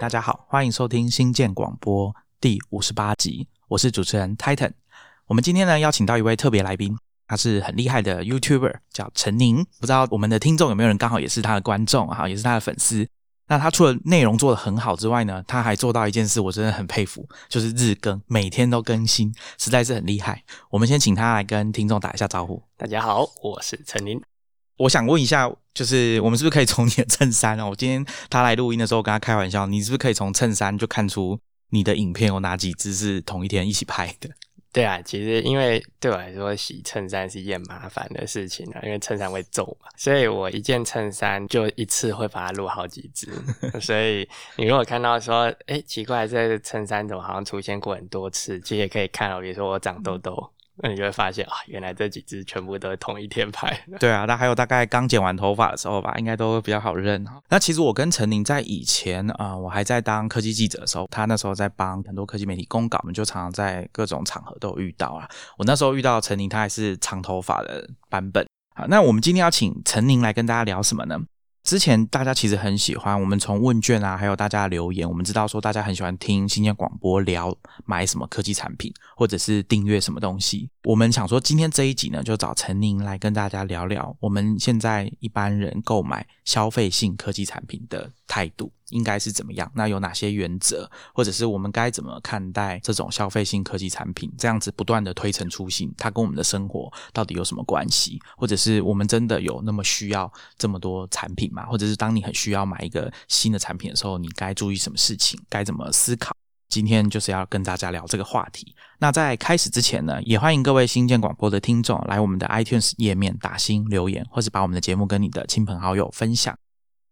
大家好，欢迎收听新建广播第五十八集，我是主持人 Titan。我们今天呢邀请到一位特别来宾，他是很厉害的 YouTuber，叫陈宁。不知道我们的听众有没有人刚好也是他的观众哈，也是他的粉丝。那他除了内容做得很好之外呢，他还做到一件事，我真的很佩服，就是日更，每天都更新，实在是很厉害。我们先请他来跟听众打一下招呼。大家好，我是陈宁。我想问一下，就是我们是不是可以从你的衬衫哦？我今天他来录音的时候，我跟他开玩笑，你是不是可以从衬衫就看出你的影片有哪几支是同一天一起拍的？对啊，其实因为对我来说，洗衬衫是一件麻烦的事情啊，因为衬衫会皱嘛，所以我一件衬衫就一次会把它录好几支。所以你如果看到说，哎，奇怪，这个衬衫怎么好像出现过很多次？其实也可以看哦，比如说我长痘痘。那你就会发现啊，原来这几只全部都是同一天拍的。对啊，那还有大概刚剪完头发的时候吧，应该都比较好认哈。那其实我跟陈宁在以前啊，我还在当科技记者的时候，他那时候在帮很多科技媒体公稿，我们就常常在各种场合都有遇到啊。我那时候遇到陈宁，他还是长头发的版本。好，那我们今天要请陈宁来跟大家聊什么呢？之前大家其实很喜欢我们从问卷啊，还有大家的留言，我们知道说大家很喜欢听新鲜广播聊买什么科技产品，或者是订阅什么东西。我们想说今天这一集呢，就找陈宁来跟大家聊聊我们现在一般人购买消费性科技产品的态度。应该是怎么样？那有哪些原则，或者是我们该怎么看待这种消费性科技产品？这样子不断的推陈出新，它跟我们的生活到底有什么关系？或者是我们真的有那么需要这么多产品吗？或者是当你很需要买一个新的产品的时候，你该注意什么事情？该怎么思考？今天就是要跟大家聊这个话题。那在开始之前呢，也欢迎各位新建广播的听众来我们的 iTunes 页面打新留言，或是把我们的节目跟你的亲朋好友分享。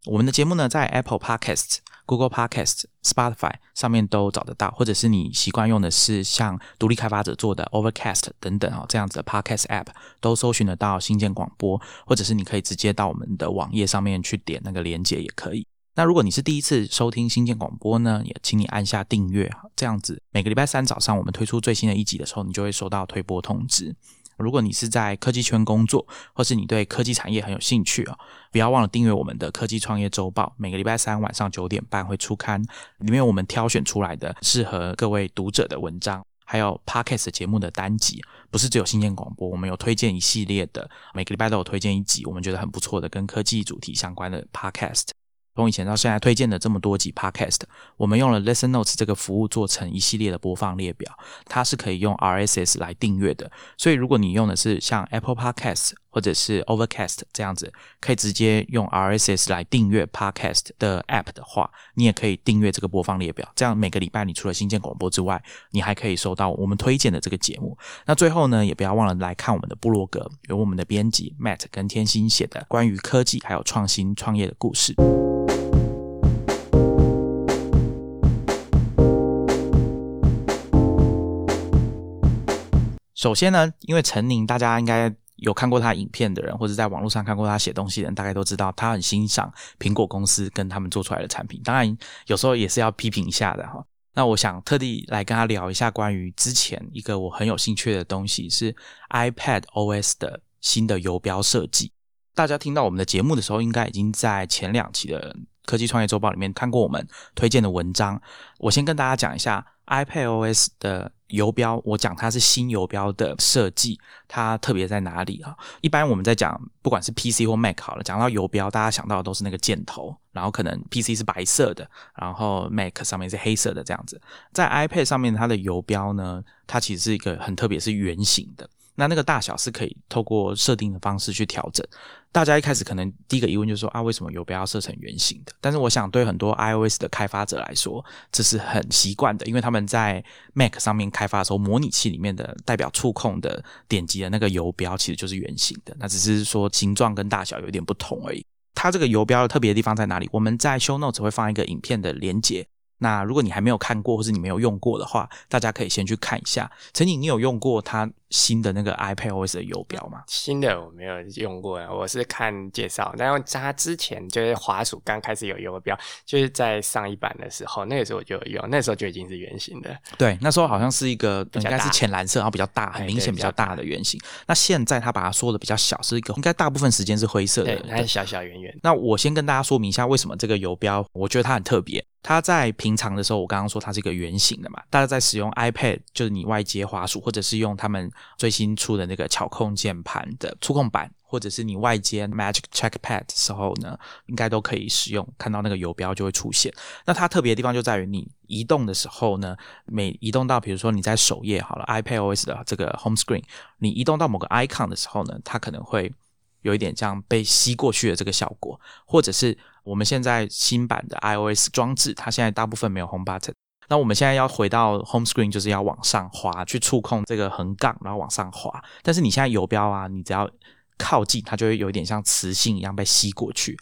我们的节目呢，在 Apple Podcast、Google Podcast、Spotify 上面都找得到，或者是你习惯用的是像独立开发者做的 Overcast 等等啊这样子的 Podcast App，都搜寻得到新建广播，或者是你可以直接到我们的网页上面去点那个连接也可以。那如果你是第一次收听新建广播呢，也请你按下订阅这样子每个礼拜三早上我们推出最新的一集的时候，你就会收到推播通知。如果你是在科技圈工作，或是你对科技产业很有兴趣啊，不要忘了订阅我们的科技创业周报。每个礼拜三晚上九点半会出刊，里面我们挑选出来的适合各位读者的文章，还有 podcast 节目的单集，不是只有新建广播，我们有推荐一系列的，每个礼拜都有推荐一集，我们觉得很不错的跟科技主题相关的 podcast。从以前到现在推荐的这么多集 Podcast，我们用了 Listen Notes 这个服务做成一系列的播放列表，它是可以用 RSS 来订阅的。所以如果你用的是像 Apple Podcast 或者是 Overcast 这样子，可以直接用 RSS 来订阅 Podcast 的 App 的话，你也可以订阅这个播放列表。这样每个礼拜你除了新建广播之外，你还可以收到我们推荐的这个节目。那最后呢，也不要忘了来看我们的部落格，有我们的编辑 Matt 跟天心写的关于科技还有创新创业的故事。首先呢，因为陈宁，大家应该有看过他影片的人，或者在网络上看过他写东西的人，大概都知道他很欣赏苹果公司跟他们做出来的产品。当然，有时候也是要批评一下的哈。那我想特地来跟他聊一下关于之前一个我很有兴趣的东西，是 iPad OS 的新的游标设计。大家听到我们的节目的时候，应该已经在前两期的科技创业周报里面看过我们推荐的文章。我先跟大家讲一下 iPad OS 的。游标，我讲它是新游标的设计，它特别在哪里啊？一般我们在讲，不管是 PC 或 Mac 好了，讲到游标，大家想到的都是那个箭头，然后可能 PC 是白色的，然后 Mac 上面是黑色的这样子。在 iPad 上面，它的游标呢，它其实是一个很特别，是圆形的。那那个大小是可以透过设定的方式去调整。大家一开始可能第一个疑问就是说啊，为什么游标要设成圆形的？但是我想对很多 iOS 的开发者来说，这是很习惯的，因为他们在 Mac 上面开发的时候，模拟器里面的代表触控的点击的那个游标其实就是圆形的，那只是说形状跟大小有点不同而已。它这个游标的特别的地方在哪里？我们在 Show Notes 会放一个影片的连接。那如果你还没有看过，或是你没有用过的话，大家可以先去看一下。陈景，你有用过它新的那个 iPad OS 的游标吗？新的我没有用过，我是看介绍。但是它之前就是滑鼠刚开始有游标，就是在上一版的时候，那个时候我就有用，那时候就已经是圆形的。对，那时候好像是一个应该是浅蓝色，然后比较大，很明显比较大的圆形。那现在它把它缩的比较小，是一个应该大部分时间是灰色的，它小小圆圆。那我先跟大家说明一下，为什么这个游标，我觉得它很特别。它在平常的时候，我刚刚说它是一个圆形的嘛，大家在使用 iPad，就是你外接滑鼠，或者是用他们最新出的那个巧控键盘的触控板，或者是你外接 Magic Trackpad 的时候呢，应该都可以使用，看到那个游标就会出现。那它特别的地方就在于你移动的时候呢，每移动到比如说你在首页好了，iPadOS 的这个 Home Screen，你移动到某个 icon 的时候呢，它可能会有一点这样被吸过去的这个效果，或者是。我们现在新版的 iOS 装置，它现在大部分没有 Home Button。那我们现在要回到 Home Screen，就是要往上滑去触控这个横杠，然后往上滑。但是你现在游标啊，你只要靠近它，就会有一点像磁性一样被吸过去。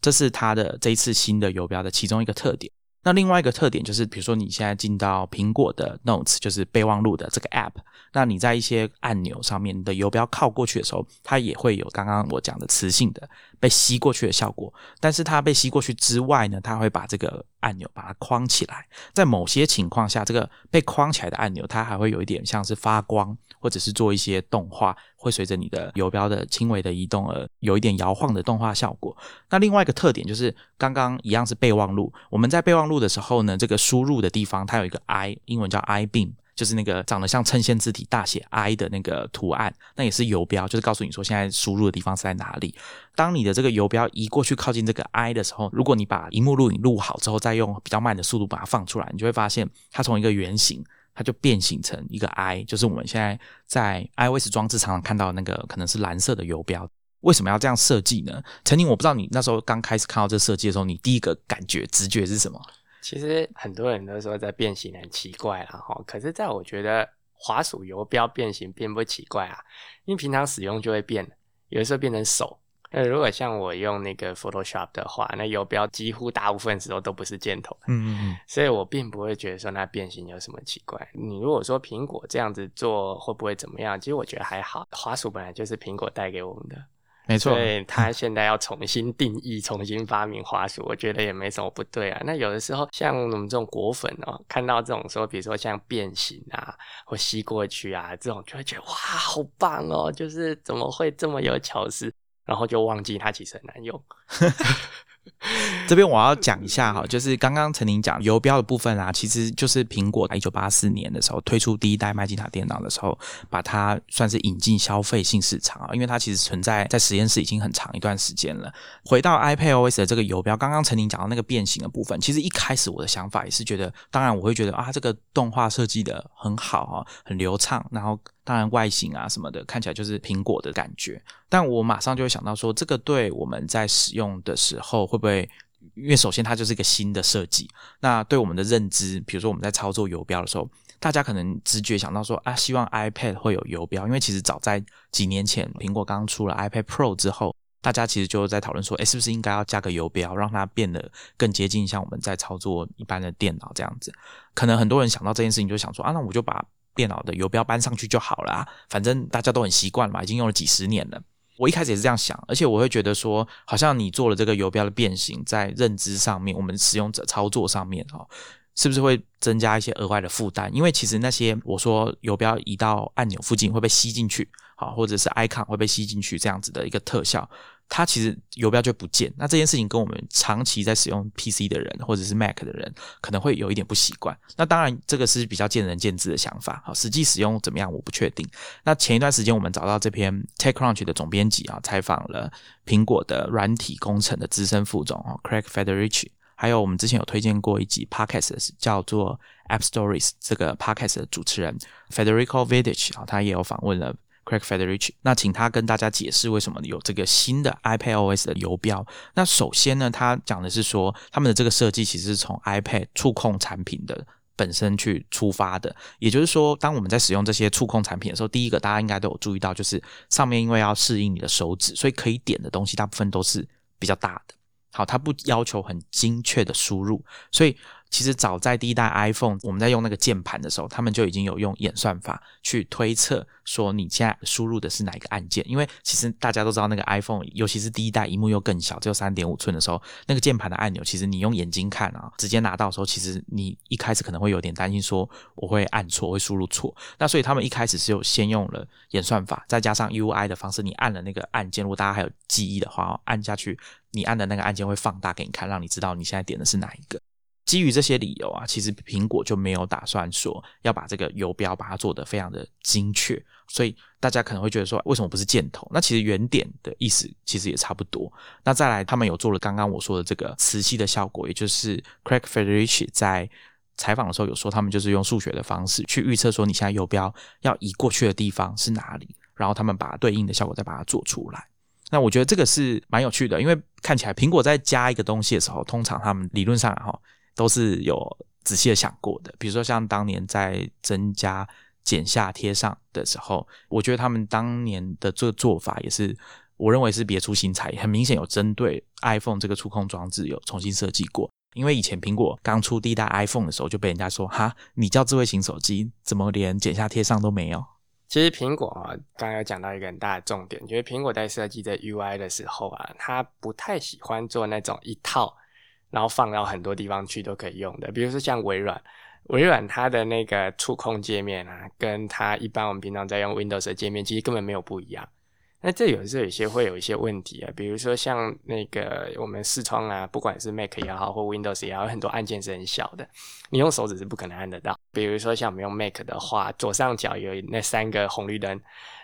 这是它的这一次新的游标的其中一个特点。那另外一个特点就是，比如说你现在进到苹果的 Notes，就是备忘录的这个 App，那你在一些按钮上面你的游标靠过去的时候，它也会有刚刚我讲的磁性的被吸过去的效果。但是它被吸过去之外呢，它会把这个按钮把它框起来。在某些情况下，这个被框起来的按钮，它还会有一点像是发光，或者是做一些动画。会随着你的游标的轻微的移动而有一点摇晃的动画效果。那另外一个特点就是，刚刚一样是备忘录。我们在备忘录的时候呢，这个输入的地方它有一个 i，英文叫 i beam，就是那个长得像衬线字体大写 i 的那个图案，那也是游标，就是告诉你说现在输入的地方是在哪里。当你的这个游标移过去靠近这个 i 的时候，如果你把荧幕录影录好之后，再用比较慢的速度把它放出来，你就会发现它从一个圆形。它就变形成一个 i，就是我们现在在 iOS 装置常常看到那个可能是蓝色的游标。为什么要这样设计呢？陈宁，我不知道你那时候刚开始看到这设计的时候，你第一个感觉直觉是什么？其实很多人都说在变形很奇怪了哈，可是在我觉得滑鼠游标变形并不奇怪啊，因为平常使用就会变，有的时候变成手。那如果像我用那个 Photoshop 的话，那游标几乎大部分时候都不是箭头，嗯嗯嗯，所以我并不会觉得说那变形有什么奇怪。你如果说苹果这样子做会不会怎么样？其实我觉得还好，滑鼠本来就是苹果带给我们的，没错。对，他现在要重新定义、重新发明滑鼠，我觉得也没什么不对啊。那有的时候像我们这种果粉哦，看到这种说，比如说像变形啊或吸过去啊这种，就会觉得哇，好棒哦！就是怎么会这么有巧思？然后就忘记它其实很难用。这边我要讲一下哈，就是刚刚陈宁讲游标的部分啊，其实就是苹果在一九八四年的时候推出第一代麦金塔电脑的时候，把它算是引进消费性市场啊，因为它其实存在在实验室已经很长一段时间了。回到 iPadOS 的这个游标，刚刚陈宁讲到那个变形的部分，其实一开始我的想法也是觉得，当然我会觉得啊，这个动画设计的很好啊，很流畅，然后当然外形啊什么的看起来就是苹果的感觉，但我马上就会想到说，这个对我们在使用的时候。会不会？因为首先它就是一个新的设计，那对我们的认知，比如说我们在操作游标的时候，大家可能直觉想到说啊，希望 iPad 会有游标，因为其实早在几年前，苹果刚出了 iPad Pro 之后，大家其实就在讨论说，哎，是不是应该要加个游标，让它变得更接近像我们在操作一般的电脑这样子？可能很多人想到这件事情，就想说啊，那我就把电脑的游标搬上去就好了，反正大家都很习惯嘛，已经用了几十年了。我一开始也是这样想，而且我会觉得说，好像你做了这个游标的变形，在认知上面，我们使用者操作上面，哈，是不是会增加一些额外的负担？因为其实那些我说游标移到按钮附近会被吸进去，好，或者是 icon 会被吸进去这样子的一个特效。它其实游标就不见，那这件事情跟我们长期在使用 PC 的人或者是 Mac 的人可能会有一点不习惯。那当然，这个是比较见仁见智的想法。好，实际使用怎么样，我不确定。那前一段时间，我们找到这篇 TechCrunch 的总编辑啊，采访了苹果的软体工程的资深副总啊，Craig Federici，还有我们之前有推荐过一集 Podcast 叫做 App Stories 这个 Podcast 的主持人 Federico Vidic 啊，他也有访问了。Craig Federici，那请他跟大家解释为什么有这个新的 iPadOS 的游标。那首先呢，他讲的是说，他们的这个设计其实是从 iPad 触控产品的本身去出发的。也就是说，当我们在使用这些触控产品的时候，第一个大家应该都有注意到，就是上面因为要适应你的手指，所以可以点的东西大部分都是比较大的。好，它不要求很精确的输入，所以。其实早在第一代 iPhone，我们在用那个键盘的时候，他们就已经有用演算法去推测说你现在输入的是哪一个按键。因为其实大家都知道，那个 iPhone，尤其是第一代，荧幕又更小，只有三点五寸的时候，那个键盘的按钮，其实你用眼睛看啊，直接拿到的时候，其实你一开始可能会有点担心，说我会按错，会输入错。那所以他们一开始是有先用了演算法，再加上 UI 的方式，你按了那个按键，如果大家还有记忆的话，按下去，你按的那个按键会放大给你看，让你知道你现在点的是哪一个。基于这些理由啊，其实苹果就没有打算说要把这个游标把它做得非常的精确，所以大家可能会觉得说，为什么不是箭头？那其实圆点的意思其实也差不多。那再来，他们有做了刚刚我说的这个磁吸的效果，也就是 Craig Federich 在采访的时候有说，他们就是用数学的方式去预测说你现在游标要移过去的地方是哪里，然后他们把对应的效果再把它做出来。那我觉得这个是蛮有趣的，因为看起来苹果在加一个东西的时候，通常他们理论上哈。都是有仔细的想过的，比如说像当年在增加剪下贴上的时候，我觉得他们当年的这个做法也是，我认为是别出心裁，很明显有针对 iPhone 这个触控装置有重新设计过。因为以前苹果刚出第一代 iPhone 的时候，就被人家说哈，你叫智慧型手机，怎么连剪下贴上都没有？其实苹果啊，刚刚有讲到一个很大的重点，就是苹果在设计这 UI 的时候啊，它不太喜欢做那种一套。然后放到很多地方去都可以用的，比如说像微软，微软它的那个触控界面啊，跟它一般我们平常在用 Windows 的界面，其实根本没有不一样。那这有时候有些会有一些问题啊，比如说像那个我们视窗啊，不管是 Mac 也好或 Windows 也好，有很多按键是很小的，你用手指是不可能按得到。比如说像我们用 Mac 的话，左上角有那三个红绿灯。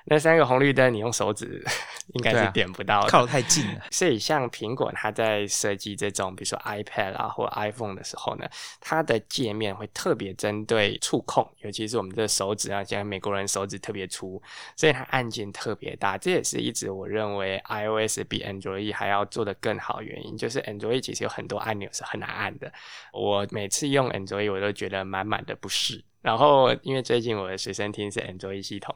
那三个红绿灯，你用手指应该是点不到，靠得太近了。所以像苹果，它在设计这种，比如说 iPad 啊或 iPhone 的时候呢，它的界面会特别针对触控，尤其是我们的手指啊，像美国人手指特别粗，所以它按键特别大。这也是一直我认为 iOS 比 Android 还要做得更好原因，就是 Android 其实有很多按钮是很难按的。我每次用 Android 我都觉得满满的不适。然后因为最近我的随身听是 Android 系统。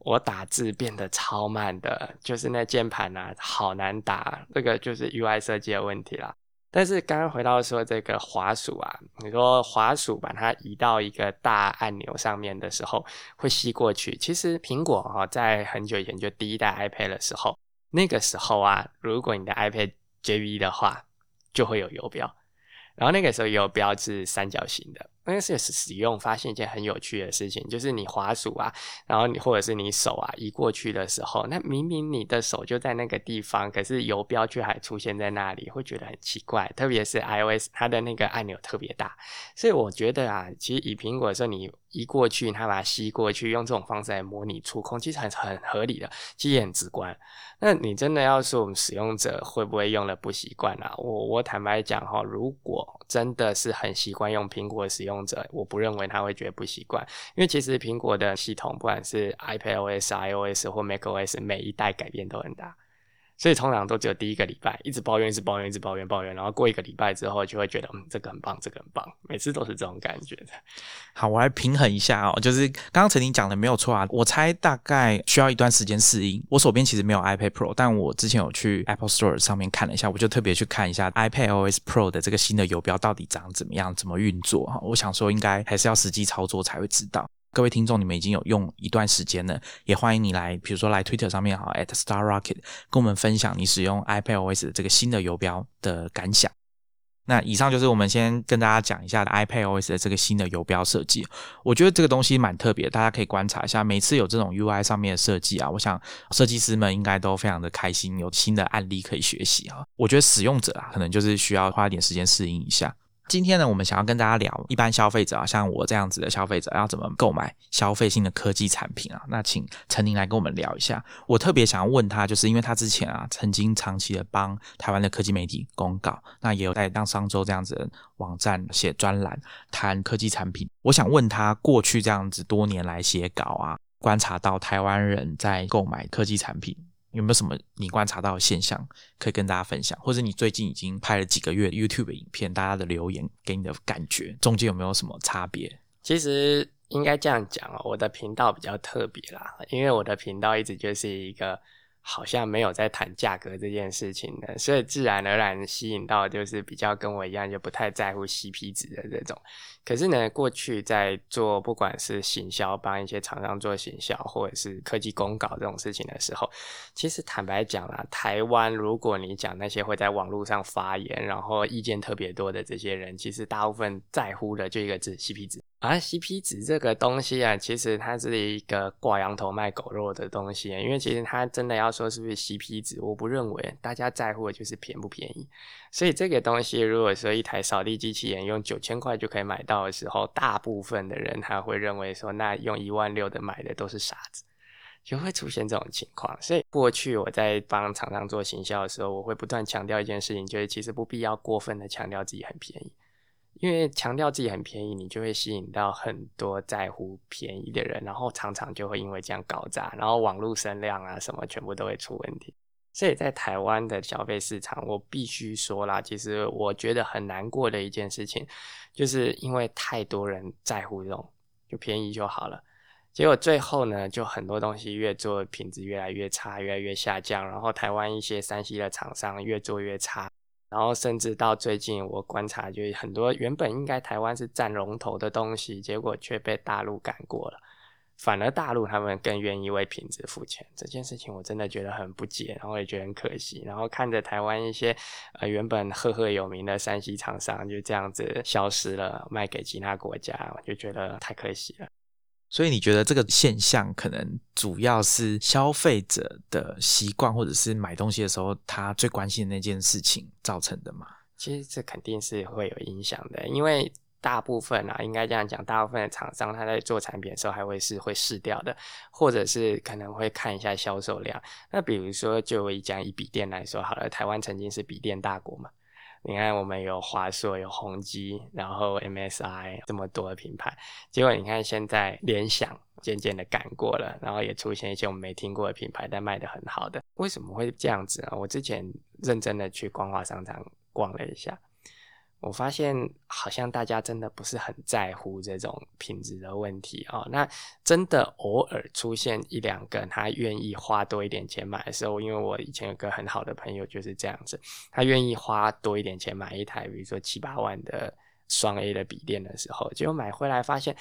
我打字变得超慢的，就是那键盘啊，好难打。这个就是 UI 设计的问题啦。但是刚刚回到说这个滑鼠啊，你说滑鼠把它移到一个大按钮上面的时候，会吸过去。其实苹果啊，在很久以前就第一代 iPad 的时候，那个时候啊，如果你的 iPad JV 的话，就会有游标。然后那个时候游标是三角形的。那是使用发现一件很有趣的事情，就是你滑鼠啊，然后你或者是你手啊移过去的时候，那明明你的手就在那个地方，可是游标却还出现在那里，会觉得很奇怪。特别是 iOS，它的那个按钮特别大，所以我觉得啊，其实以苹果说你移过去，它把它吸过去，用这种方式来模拟触控，其实很很合理的，其实也很直观。那你真的要说我们使用者会不会用了不习惯啊？我我坦白讲哈，如果真的是很习惯用苹果使用者，我不认为他会觉得不习惯，因为其实苹果的系统，不管是 iPadOS、iOS 或 macOS，每一代改变都很大。所以通常都只有第一个礼拜一直抱怨，一直抱怨，一直抱怨，抱怨，然后过一个礼拜之后就会觉得，嗯，这个很棒，这个很棒，每次都是这种感觉。好，我来平衡一下哦，就是刚刚陈婷讲的没有错啊，我猜大概需要一段时间适应。我手边其实没有 iPad Pro，但我之前有去 Apple Store 上面看了一下，我就特别去看一下 iPadOS Pro 的这个新的游标到底长怎么样，怎么运作哈。我想说，应该还是要实际操作才会知道。各位听众，你们已经有用一段时间了，也欢迎你来，比如说来 Twitter 上面哈，at Star Rocket，跟我们分享你使用 iPadOS 的这个新的游标的感想。那以上就是我们先跟大家讲一下 iPadOS 的这个新的游标设计。我觉得这个东西蛮特别，大家可以观察一下。每次有这种 UI 上面的设计啊，我想设计师们应该都非常的开心，有新的案例可以学习哈。我觉得使用者啊，可能就是需要花一点时间适应一下。今天呢，我们想要跟大家聊一般消费者啊，像我这样子的消费者要怎么购买消费性的科技产品啊？那请陈宁来跟我们聊一下。我特别想要问他，就是因为他之前啊，曾经长期的帮台湾的科技媒体公告，那也有在当商周这样子的网站写专栏谈科技产品。我想问他，过去这样子多年来写稿啊，观察到台湾人在购买科技产品。有没有什么你观察到的现象可以跟大家分享？或者你最近已经拍了几个月 YouTube 影片，大家的留言给你的感觉，中间有没有什么差别？其实应该这样讲哦，我的频道比较特别啦，因为我的频道一直就是一个。好像没有在谈价格这件事情的，所以自然而然吸引到就是比较跟我一样就不太在乎 CP 值的这种。可是呢，过去在做不管是行销帮一些厂商做行销，或者是科技公告这种事情的时候，其实坦白讲啦，台湾如果你讲那些会在网络上发言，然后意见特别多的这些人，其实大部分在乎的就一个字 CP 值。啊，CP 值这个东西啊，其实它是一个挂羊头卖狗肉的东西，因为其实它真的要说是不是 CP 值，我不认为，大家在乎的就是便不便宜。所以这个东西，如果说一台扫地机器人用九千块就可以买到的时候，大部分的人他会认为说，那用一万六的买的都是傻子，就会出现这种情况。所以过去我在帮厂商做行销的时候，我会不断强调一件事情，就是其实不必要过分的强调自己很便宜。因为强调自己很便宜，你就会吸引到很多在乎便宜的人，然后常常就会因为这样搞砸，然后网络声量啊什么全部都会出问题。所以在台湾的消费市场，我必须说啦，其实我觉得很难过的一件事情，就是因为太多人在乎这种就便宜就好了，结果最后呢，就很多东西越做品质越来越差，越来越下降，然后台湾一些山西的厂商越做越差。然后甚至到最近，我观察，就很多原本应该台湾是占龙头的东西，结果却被大陆赶过了。反而大陆他们更愿意为品质付钱，这件事情我真的觉得很不解，然后也觉得很可惜。然后看着台湾一些呃原本赫赫有名的山西厂商就这样子消失了，卖给其他国家，我就觉得太可惜了。所以你觉得这个现象可能主要是消费者的习惯，或者是买东西的时候他最关心的那件事情造成的吗？其实这肯定是会有影响的，因为大部分啊，应该这样讲，大部分的厂商他在做产品的时候还会是会试掉的，或者是可能会看一下销售量。那比如说，就以讲以笔电来说好了，台湾曾经是笔电大国嘛。你看，我们有华硕、有宏基，然后 MSI 这么多的品牌，结果你看现在联想渐渐的赶过了，然后也出现一些我们没听过的品牌，但卖的很好的。为什么会这样子啊？我之前认真的去光华商场逛了一下。我发现好像大家真的不是很在乎这种品质的问题哦。那真的偶尔出现一两个他愿意花多一点钱买的时候，因为我以前有个很好的朋友就是这样子，他愿意花多一点钱买一台，比如说七八万的双 A 的笔电的时候，结果买回来发现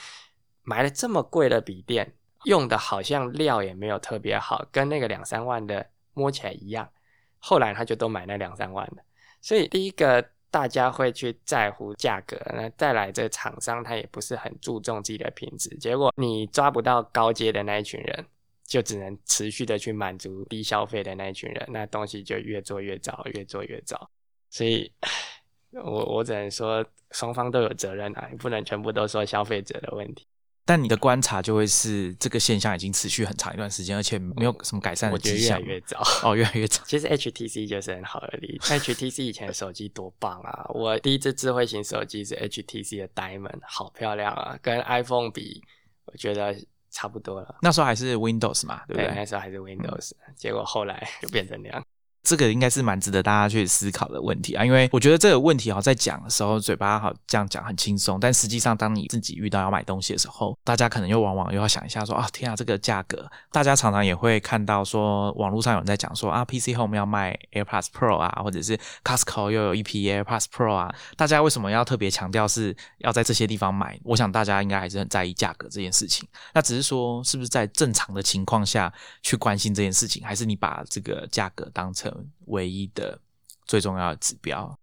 买了这么贵的笔电，用的好像料也没有特别好，跟那个两三万的摸起来一样。后来他就都买那两三万的，所以第一个。大家会去在乎价格，那再来这厂商他也不是很注重自己的品质，结果你抓不到高阶的那一群人，就只能持续的去满足低消费的那一群人，那东西就越做越糟，越做越糟。所以，我我只能说双方都有责任啊，不能全部都说消费者的问题。但你的观察就会是这个现象已经持续很长一段时间，而且没有什么改善的迹象。越来越早哦，越来越早。其实 HTC 就是很好的例子。HTC 以前手机多棒啊！我第一只智慧型手机是 HTC 的 Diamond，好漂亮啊！跟 iPhone 比，我觉得差不多了。那时候还是 Windows 嘛，对不对？那时候还是 Windows，结果后来就变成那样。这个应该是蛮值得大家去思考的问题啊，因为我觉得这个问题哈，在讲的时候嘴巴好这样讲很轻松，但实际上当你自己遇到要买东西的时候，大家可能又往往又要想一下说啊，天啊，这个价格，大家常常也会看到说网络上有人在讲说啊，PC Home 要卖 AirPods Pro 啊，或者是 Costco 又有一批 AirPods Pro 啊，大家为什么要特别强调是要在这些地方买？我想大家应该还是很在意价格这件事情。那只是说是不是在正常的情况下去关心这件事情，还是你把这个价格当成？唯一的最重要的指标。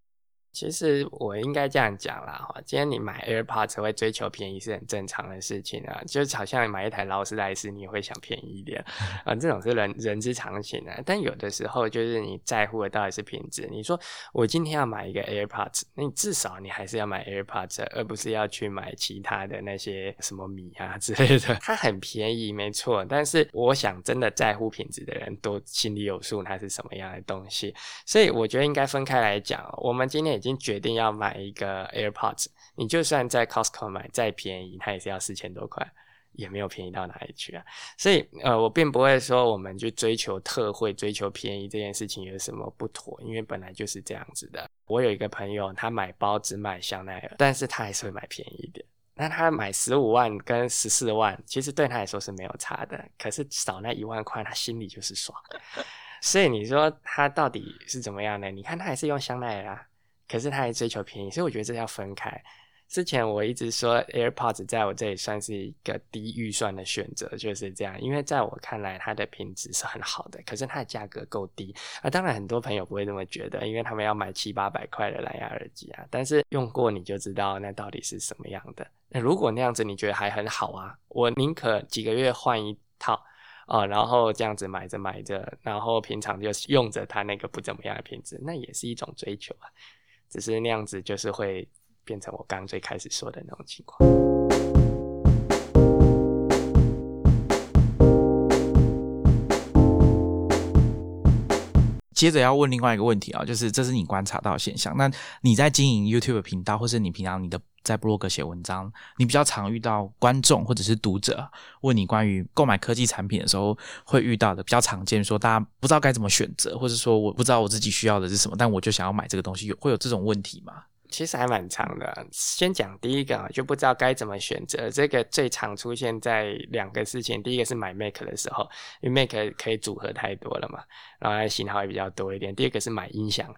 其实我应该这样讲啦，哈，今天你买 AirPods 会追求便宜是很正常的事情啊，就好像买一台劳斯莱斯，你会想便宜一点啊，这种是人人之常情啊。但有的时候就是你在乎的到底是品质。你说我今天要买一个 AirPods，那你至少你还是要买 AirPods，而不是要去买其他的那些什么米啊之类的。它很便宜，没错，但是我想真的在乎品质的人都心里有数，它是什么样的东西。所以我觉得应该分开来讲。我们今天已经已经决定要买一个 AirPods，你就算在 Costco 买再便宜，它也是要四千多块，也没有便宜到哪里去啊。所以，呃，我并不会说我们去追求特惠、追求便宜这件事情有什么不妥，因为本来就是这样子的。我有一个朋友，他买包只买香奈儿，但是他还是会买便宜一点。那他买十五万跟十四万，其实对他来说是没有差的，可是少那一万块，他心里就是爽。所以你说他到底是怎么样呢？你看他还是用香奈儿啊。可是他还追求便宜，所以我觉得这要分开。之前我一直说 AirPods 在我这里算是一个低预算的选择，就是这样。因为在我看来，它的品质是很好的，可是它的价格够低啊。当然，很多朋友不会这么觉得，因为他们要买七八百块的蓝牙耳机啊。但是用过你就知道那到底是什么样的。那如果那样子你觉得还很好啊，我宁可几个月换一套啊，然后这样子买着买着，然后平常就用着它那个不怎么样的品质，那也是一种追求啊。只是那样子就是会。变成我刚最开始说的那种情况。接着要问另外一个问题啊，就是这是你观察到的现象。那你在经营 YouTube 频道，或是你平常你的在 blog 写文章，你比较常遇到观众或者是读者问你关于购买科技产品的时候，会遇到的比较常见，说大家不知道该怎么选择，或者说我不知道我自己需要的是什么，但我就想要买这个东西，有会有这种问题吗？其实还蛮长的。先讲第一个啊，就不知道该怎么选择。这个最常出现在两个事情，第一个是买 Mac 的时候，因为 Mac 可以组合太多了嘛，然后型号也比较多一点。第二个是买音响，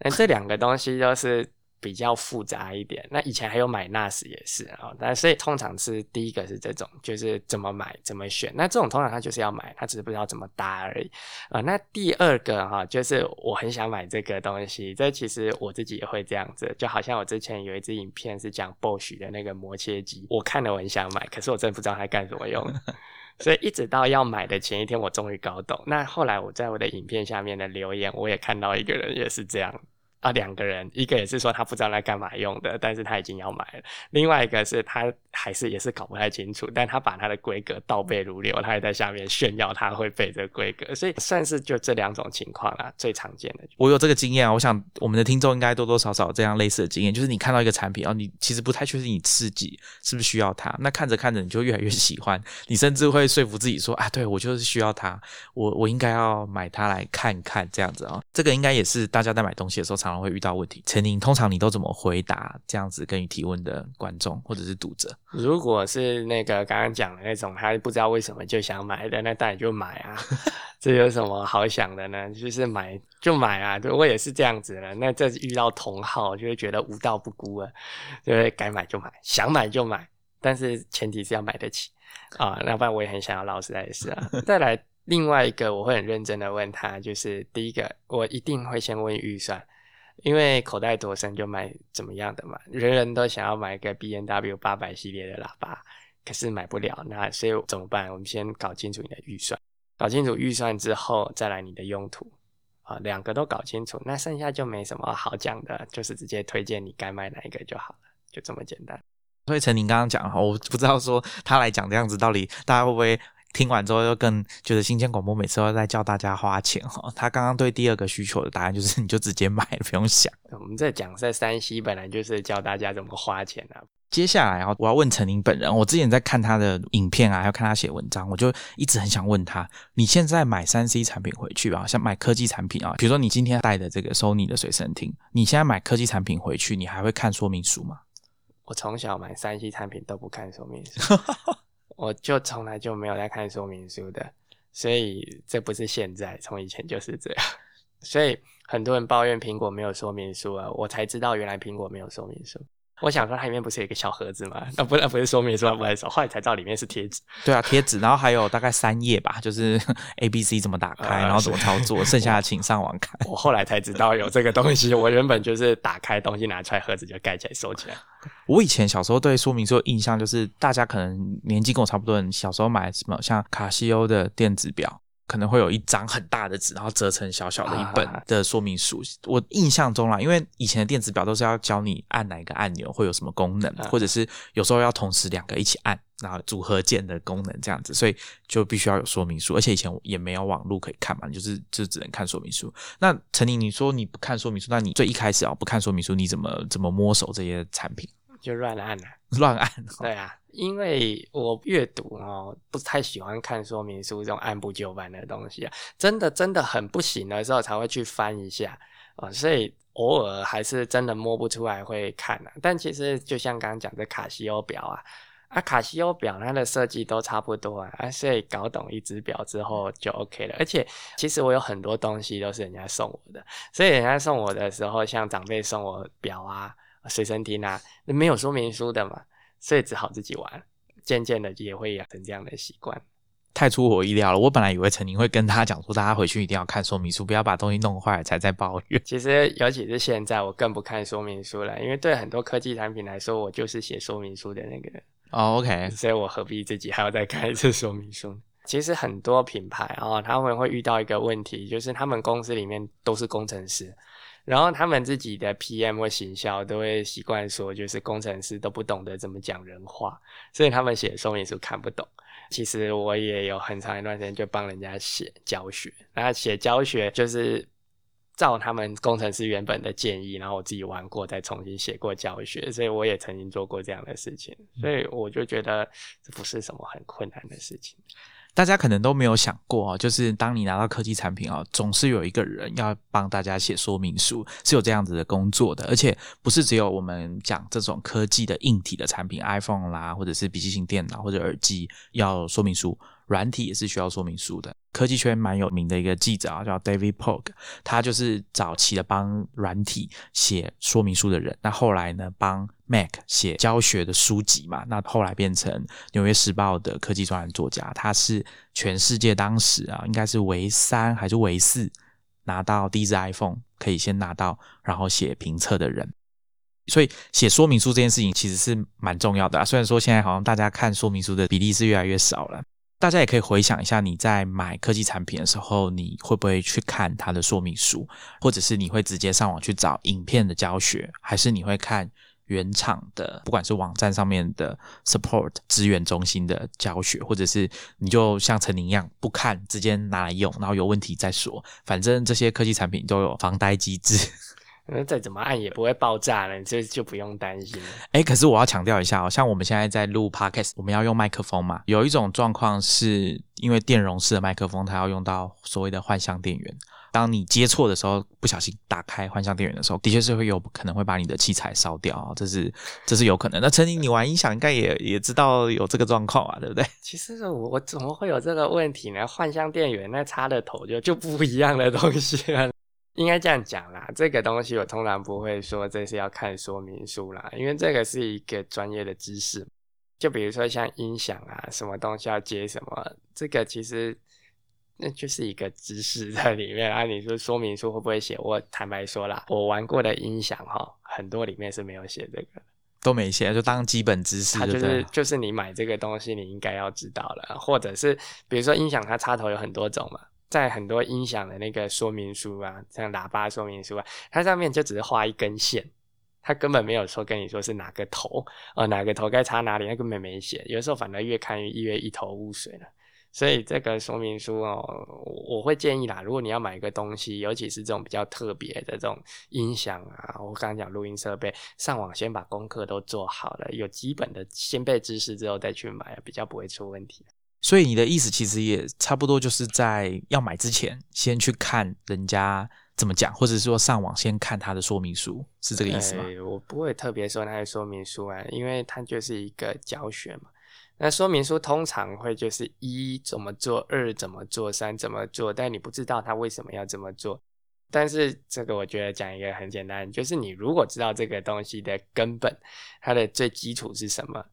那这两个东西都是。比较复杂一点，那以前还有买 NAS 也是啊，那所以通常是第一个是这种，就是怎么买怎么选，那这种通常他就是要买，他只是不知道怎么搭而已啊。那第二个哈，就是我很想买这个东西，这其实我自己也会这样子，就好像我之前有一支影片是讲 Bosch 的那个磨切机，我看了我很想买，可是我真的不知道它干什么用，所以一直到要买的前一天，我终于搞懂。那后来我在我的影片下面的留言，我也看到一个人也是这样。啊，两个人，一个也是说他不知道来干嘛用的，但是他已经要买了；另外一个是他还是也是搞不太清楚，但他把他的规格倒背如流，他也在下面炫耀他会背这个规格，所以算是就这两种情况啊，最常见的。我有这个经验啊，我想我们的听众应该多多少少这样类似的经验，就是你看到一个产品啊，你其实不太确定你自己是不是需要它，那看着看着你就越来越喜欢，你甚至会说服自己说啊，对我就是需要它，我我应该要买它来看看这样子啊，这个应该也是大家在买东西的时候常。常会遇到问题，陈宁，通常你都怎么回答这样子跟你提问的观众或者是读者？如果是那个刚刚讲的那种，他不知道为什么就想买的，那当然就买啊，这有什么好想的呢？就是买就买啊，我也是这样子的。那这遇到同好，就会觉得无道不孤啊，就会该买就买，想买就买，但是前提是要买得起啊，那不然我也很想要劳斯莱斯啊。再来另外一个，我会很认真的问他，就是第一个，我一定会先问预算。因为口袋多深就买怎么样的嘛，人人都想要买个 B N W 八百系列的喇叭，可是买不了，那所以怎么办？我们先搞清楚你的预算，搞清楚预算之后再来你的用途，啊，两个都搞清楚，那剩下就没什么好讲的，就是直接推荐你该买哪一个就好了，就这么简单。所以陈宁刚刚讲哈，我不知道说他来讲这样子，到底大家会不会？听完之后又更觉得新鲜广播每次都在叫大家花钱哈，他刚刚对第二个需求的答案就是你就直接买，不用想。我们在讲在山西本来就是教大家怎么花钱啊。接下来啊，我要问陈宁本人，我之前在看他的影片啊，还有看他写文章，我就一直很想问他，你现在买三 C 产品回去吧，像买科技产品啊，比如说你今天带的这个 Sony 的随身听，你现在买科技产品回去，你还会看说明书吗？我从小买三 C 产品都不看说明书。我就从来就没有在看说明书的，所以这不是现在，从以前就是这样。所以很多人抱怨苹果没有说明书啊，我才知道原来苹果没有说明书。我想说它里面不是有一个小盒子吗？那不那不是说明书，不好意思，后来才知道里面是贴纸。对啊，贴纸，然后还有大概三页吧，就是 A B C 怎么打开，然后怎么操作，剩下的请上网看。我后来才知道有这个东西，我原本就是打开东西拿出来，盒子就盖起来收起来。我以前小时候对说明书的印象就是，大家可能年纪跟我差不多，人小时候买什么像卡西欧的电子表。可能会有一张很大的纸，然后折成小小的一本的说明书。我印象中啦，因为以前的电子表都是要教你按哪一个按钮会有什么功能，或者是有时候要同时两个一起按，然后组合键的功能这样子，所以就必须要有说明书。而且以前也没有网络可以看嘛，就是就只能看说明书。那陈宁，你说你不看说明书，那你最一开始啊不看说明书，你怎么怎么摸手这些产品？就乱按了，乱按。对啊。因为我阅读哦，不太喜欢看说明书这种按部就班的东西啊，真的真的很不行的时候才会去翻一下啊，所以偶尔还是真的摸不出来会看啊。但其实就像刚刚讲的卡西欧表啊，啊卡西欧表它的设计都差不多啊，啊所以搞懂一只表之后就 OK 了。而且其实我有很多东西都是人家送我的，所以人家送我的时候，像长辈送我表啊。随身听啊，没有说明书的嘛，所以只好自己玩。渐渐的也会养成这样的习惯。太出我意料了，我本来以为陈宁会跟他讲说，大家回去一定要看说明书，不要把东西弄坏才在抱怨。其实，尤其是现在，我更不看说明书了，因为对很多科技产品来说，我就是写说明书的那个人。哦，OK，所以我何必自己还要再看一次说明书？其实很多品牌啊，他们会遇到一个问题，就是他们公司里面都是工程师，然后他们自己的 PM 或行销都会习惯说，就是工程师都不懂得怎么讲人话，所以他们写说明书看不懂。其实我也有很长一段时间就帮人家写教学，那写教学就是照他们工程师原本的建议，然后我自己玩过，再重新写过教学，所以我也曾经做过这样的事情，所以我就觉得这不是什么很困难的事情。大家可能都没有想过哦，就是当你拿到科技产品哦，总是有一个人要帮大家写说明书，是有这样子的工作的，而且不是只有我们讲这种科技的硬体的产品，iPhone 啦，或者是笔记型电脑或者耳机要说明书。软体也是需要说明书的。科技圈蛮有名的一个记者啊，叫 David Pogue，他就是早期的帮软体写说明书的人。那后来呢，帮 Mac 写教学的书籍嘛。那后来变成纽约时报的科技专栏作家。他是全世界当时啊，应该是唯三还是唯四拿到第一支 iPhone 可以先拿到，然后写评测的人。所以写说明书这件事情其实是蛮重要的啊。虽然说现在好像大家看说明书的比例是越来越少了。大家也可以回想一下，你在买科技产品的时候，你会不会去看它的说明书，或者是你会直接上网去找影片的教学，还是你会看原厂的，不管是网站上面的 support 资源中心的教学，或者是你就像陈宁一样不看，直接拿来用，然后有问题再说，反正这些科技产品都有防呆机制。那再怎么按也不会爆炸了，这就不用担心了。哎，可是我要强调一下哦，像我们现在在录 podcast，我们要用麦克风嘛。有一种状况是因为电容式的麦克风，它要用到所谓的幻象电源。当你接错的时候，不小心打开幻象电源的时候，的确是会有可能会把你的器材烧掉啊，这是这是有可能。那陈宁，你玩音响应该也也知道有这个状况啊，对不对？其实我我怎么会有这个问题呢？幻象电源那插的头就就不一样的东西啊。应该这样讲啦，这个东西我通常不会说这是要看说明书啦，因为这个是一个专业的知识。就比如说像音响啊，什么东西要接什么，这个其实那就是一个知识在里面啊。你说说明书会不会写？我坦白说啦，我玩过的音响哈，很多里面是没有写这个，都没写，就当基本知识。它就是就是你买这个东西，你应该要知道了，或者是比如说音响，它插头有很多种嘛。在很多音响的那个说明书啊，像喇叭说明书啊，它上面就只是画一根线，它根本没有说跟你说是哪个头，呃，哪个头该插哪里，它根本没写。有时候反而越看越越一头雾水了。所以这个说明书哦，我会建议啦，如果你要买一个东西，尤其是这种比较特别的这种音响啊，我刚刚讲录音设备，上网先把功课都做好了，有基本的先备知识之后再去买，比较不会出问题。所以你的意思其实也差不多，就是在要买之前先去看人家怎么讲，或者说上网先看他的说明书，是这个意思吗？我不会特别说那些说明书啊，因为它就是一个教学嘛。那说明书通常会就是一怎么做，二怎么做，三怎么做，但你不知道他为什么要这么做。但是这个我觉得讲一个很简单，就是你如果知道这个东西的根本，它的最基础是什么？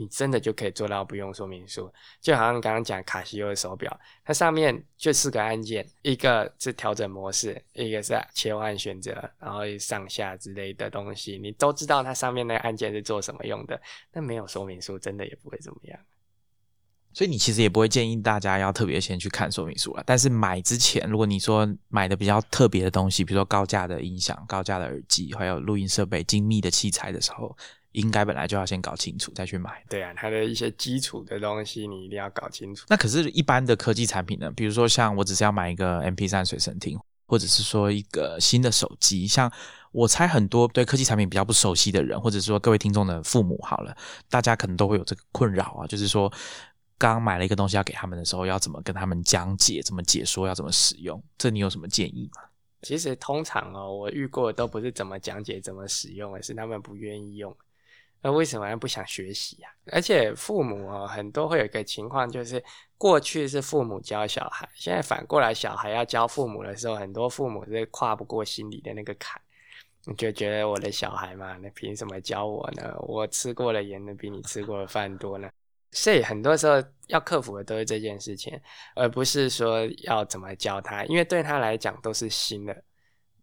你真的就可以做到不用说明书，就好像刚刚讲卡西欧的手表，它上面就四个按键，一个是调整模式，一个是切换选择，然后上下之类的东西，你都知道它上面那个按键是做什么用的。那没有说明书，真的也不会怎么样。所以你其实也不会建议大家要特别先去看说明书了。但是买之前，如果你说买的比较特别的东西，比如说高价的音响、高价的耳机，还有录音设备、精密的器材的时候。应该本来就要先搞清楚再去买。对啊，它的一些基础的东西你一定要搞清楚。那可是，一般的科技产品呢？比如说，像我只是要买一个 MP 三随身听，或者是说一个新的手机。像我猜很多对科技产品比较不熟悉的人，或者说各位听众的父母，好了，大家可能都会有这个困扰啊，就是说刚买了一个东西要给他们的时候，要怎么跟他们讲解，怎么解说，要怎么使用？这你有什么建议吗？其实通常哦，我遇过的都不是怎么讲解、怎么使用，而是他们不愿意用。那为什么不想学习呀？而且父母哦，很多会有一个情况，就是过去是父母教小孩，现在反过来小孩要教父母的时候，很多父母是跨不过心里的那个坎。就觉得我的小孩嘛，那凭什么教我呢？我吃过的盐，能比你吃过的饭多呢？所以很多时候要克服的都是这件事情，而不是说要怎么教他，因为对他来讲都是新的，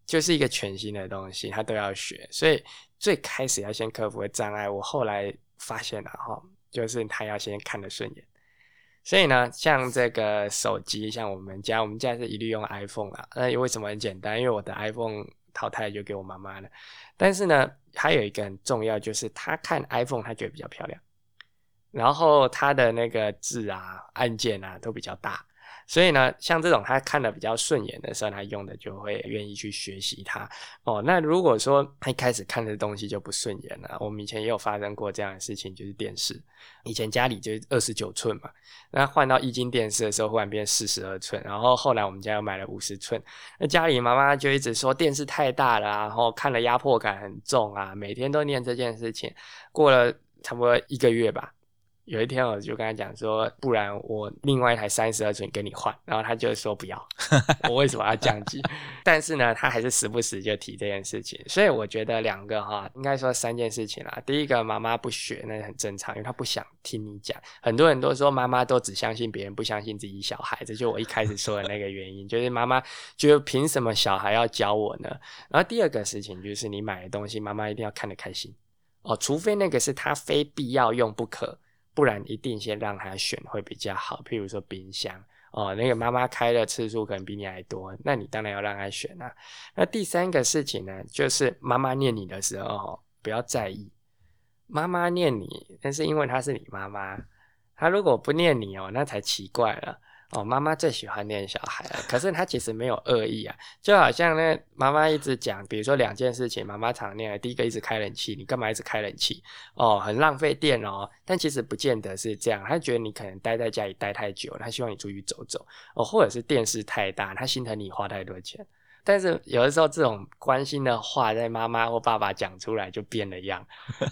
就是一个全新的东西，他都要学。所以最开始要先克服的障碍，我后来发现了哈，就是他要先看得顺眼。所以呢，像这个手机，像我们家，我们家是一律用 iPhone 啊。那为什么很简单？因为我的 iPhone 淘汰就给我妈妈了。但是呢，还有一个很重要，就是他看 iPhone，他觉得比较漂亮，然后他的那个字啊、按键啊都比较大。所以呢，像这种他看的比较顺眼的时候，他用的就会愿意去学习它哦。那如果说他一开始看的东西就不顺眼了，我们以前也有发生过这样的事情，就是电视，以前家里就是二十九寸嘛，那换到液晶电视的时候，忽然变四十二寸，然后后来我们家又买了五十寸，那家里妈妈就一直说电视太大了，然后看了压迫感很重啊，每天都念这件事情，过了差不多一个月吧。有一天我就跟他讲说，不然我另外一台三十二寸跟你换，然后他就说不要，我为什么要降级？但是呢，他还是时不时就提这件事情，所以我觉得两个哈，应该说三件事情啦。第一个，妈妈不学那很正常，因为她不想听你讲。很多人都说妈妈都只相信别人，不相信自己小孩，这就我一开始说的那个原因，就是妈妈觉得凭什么小孩要教我呢？然后第二个事情就是你买的东西，妈妈一定要看得开心哦，除非那个是他非必要用不可。不然一定先让他选会比较好，譬如说冰箱哦，那个妈妈开的次数可能比你还多，那你当然要让他选啊。那第三个事情呢，就是妈妈念你的时候，不要在意，妈妈念你，但是因为她是你妈妈，她如果不念你哦，那才奇怪了。哦，妈妈最喜欢念小孩了，可是她其实没有恶意啊，就好像呢妈妈一直讲，比如说两件事情，妈妈常念，第一个一直开冷气，你干嘛一直开冷气？哦，很浪费电哦，但其实不见得是这样，她觉得你可能待在家里待太久，她希望你出去走走，哦，或者是电视太大，她心疼你花太多钱。但是有的时候，这种关心的话在妈妈或爸爸讲出来就变了样，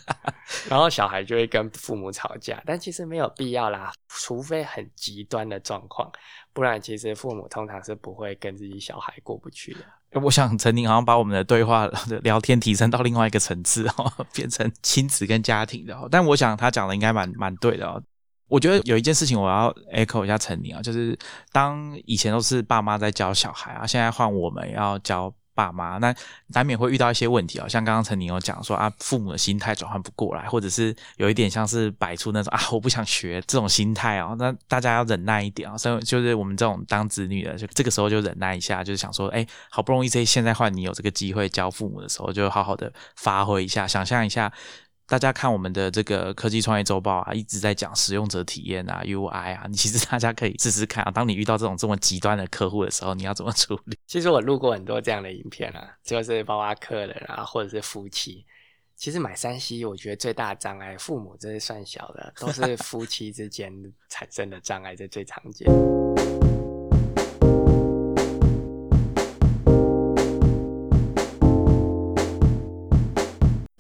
然后小孩就会跟父母吵架。但其实没有必要啦，除非很极端的状况，不然其实父母通常是不会跟自己小孩过不去的。我想陈宁好像把我们的对话的聊天提升到另外一个层次哦，变成亲子跟家庭的。但我想他讲的应该蛮蛮对的哦。我觉得有一件事情我要 echo 一下陈宁啊，就是当以前都是爸妈在教小孩啊，现在换我们要教爸妈，那难免会遇到一些问题啊。像刚刚陈宁有讲说啊，父母的心态转换不过来，或者是有一点像是摆出那种啊我不想学这种心态啊，那大家要忍耐一点啊。所以就是我们这种当子女的，就这个时候就忍耐一下，就是想说，哎，好不容易这现在换你有这个机会教父母的时候，就好好的发挥一下，想象一下。大家看我们的这个科技创业周报啊，一直在讲使用者体验啊、UI 啊。你其实大家可以试试看啊，当你遇到这种这么极端的客户的时候，你要怎么处理？其实我录过很多这样的影片啊，就是包括客人啊，或者是夫妻。其实买三 C，我觉得最大的障碍，父母这是算小的，都是夫妻之间产生的障碍，这最常见。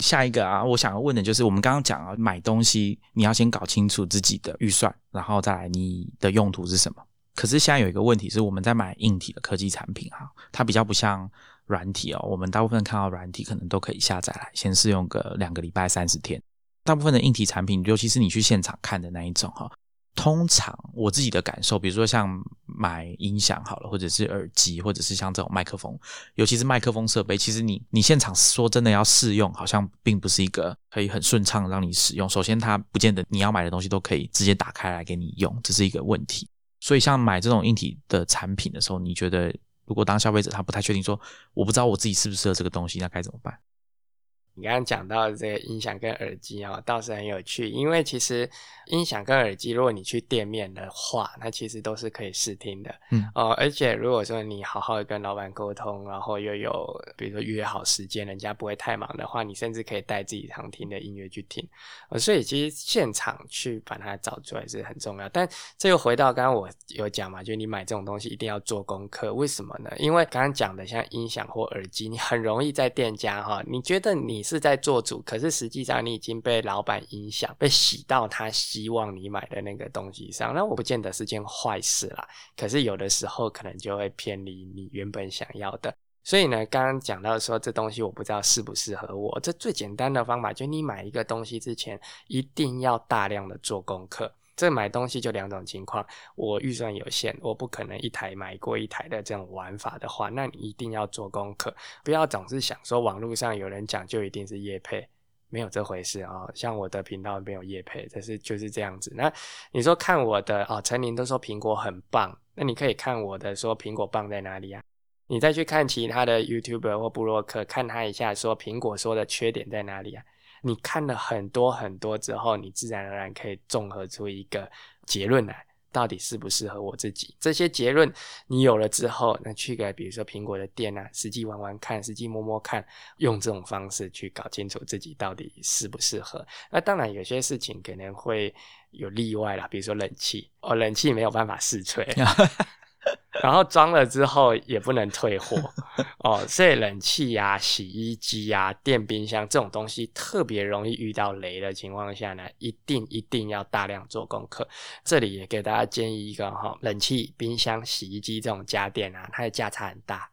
下一个啊，我想要问的就是，我们刚刚讲啊，买东西你要先搞清楚自己的预算，然后再来你的用途是什么。可是现在有一个问题是，我们在买硬体的科技产品哈，它比较不像软体哦。我们大部分看到软体可能都可以下载来，先试用个两个礼拜、三十天。大部分的硬体产品，尤其是你去现场看的那一种哈。通常我自己的感受，比如说像买音响好了，或者是耳机，或者是像这种麦克风，尤其是麦克风设备，其实你你现场说真的要试用，好像并不是一个可以很顺畅让你使用。首先，它不见得你要买的东西都可以直接打开来给你用，这是一个问题。所以，像买这种硬体的产品的时候，你觉得如果当消费者他不太确定说我不知道我自己适不适合这个东西，那该怎么办？你刚刚讲到这个音响跟耳机哦，倒是很有趣。因为其实音响跟耳机，如果你去店面的话，那其实都是可以试听的。嗯哦，而且如果说你好好的跟老板沟通，然后又有比如说约好时间，人家不会太忙的话，你甚至可以带自己常听的音乐去听。呃，所以其实现场去把它找出来是很重要。但这又回到刚刚我有讲嘛，就你买这种东西一定要做功课。为什么呢？因为刚刚讲的像音响或耳机，你很容易在店家哈，你觉得你。是在做主，可是实际上你已经被老板影响，被洗到他希望你买的那个东西上。那我不见得是件坏事啦，可是有的时候可能就会偏离你原本想要的。所以呢，刚刚讲到说这东西我不知道适不适合我，这最简单的方法就你买一个东西之前一定要大量的做功课。这买东西就两种情况，我预算有限，我不可能一台买过一台的这种玩法的话，那你一定要做功课，不要总是想说网络上有人讲就一定是叶配，没有这回事啊。像我的频道没有叶配，这是就是这样子。那你说看我的哦，陈林都说苹果很棒，那你可以看我的说苹果棒在哪里啊？你再去看其他的 YouTuber 或布洛克，看他一下说苹果说的缺点在哪里啊？你看了很多很多之后，你自然而然可以综合出一个结论来，到底适不适合我自己？这些结论你有了之后，那去个比如说苹果的店啊，实际玩玩看，实际摸摸看，用这种方式去搞清楚自己到底适不适合。那当然有些事情可能会有例外啦，比如说冷气哦，冷气没有办法试吹。然后装了之后也不能退货哦，所以冷气呀、洗衣机呀、电冰箱这种东西特别容易遇到雷的情况下呢，一定一定要大量做功课。这里也给大家建议一个哈，冷气、冰箱、洗衣机这种家电啊，它的价差很大，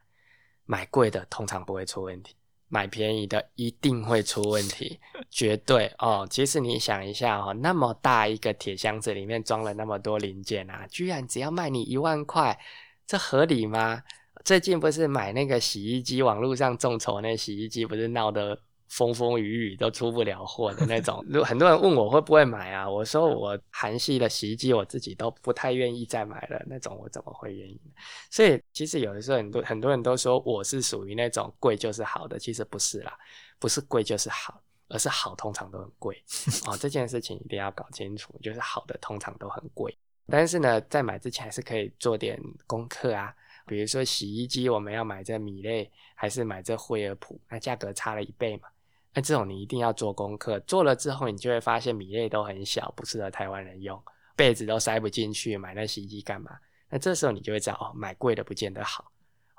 买贵的通常不会出问题，买便宜的一定会出问题，绝对哦。其实你想一下哦，那么大一个铁箱子里面装了那么多零件啊，居然只要卖你一万块。这合理吗？最近不是买那个洗衣机，网络上众筹那洗衣机，不是闹得风风雨雨都出不了货的那种。很多人问我会不会买啊？我说我韩系的洗衣机我自己都不太愿意再买了，那种我怎么会愿意？所以其实有的时候很多很多人都说我是属于那种贵就是好的，其实不是啦，不是贵就是好，而是好通常都很贵哦。这件事情一定要搞清楚，就是好的通常都很贵。但是呢，在买之前还是可以做点功课啊，比如说洗衣机，我们要买这米类还是买这惠而浦？那价格差了一倍嘛，那这种你一定要做功课。做了之后，你就会发现米类都很小，不适合台湾人用，被子都塞不进去，买那洗衣机干嘛？那这时候你就会知道，哦，买贵的不见得好。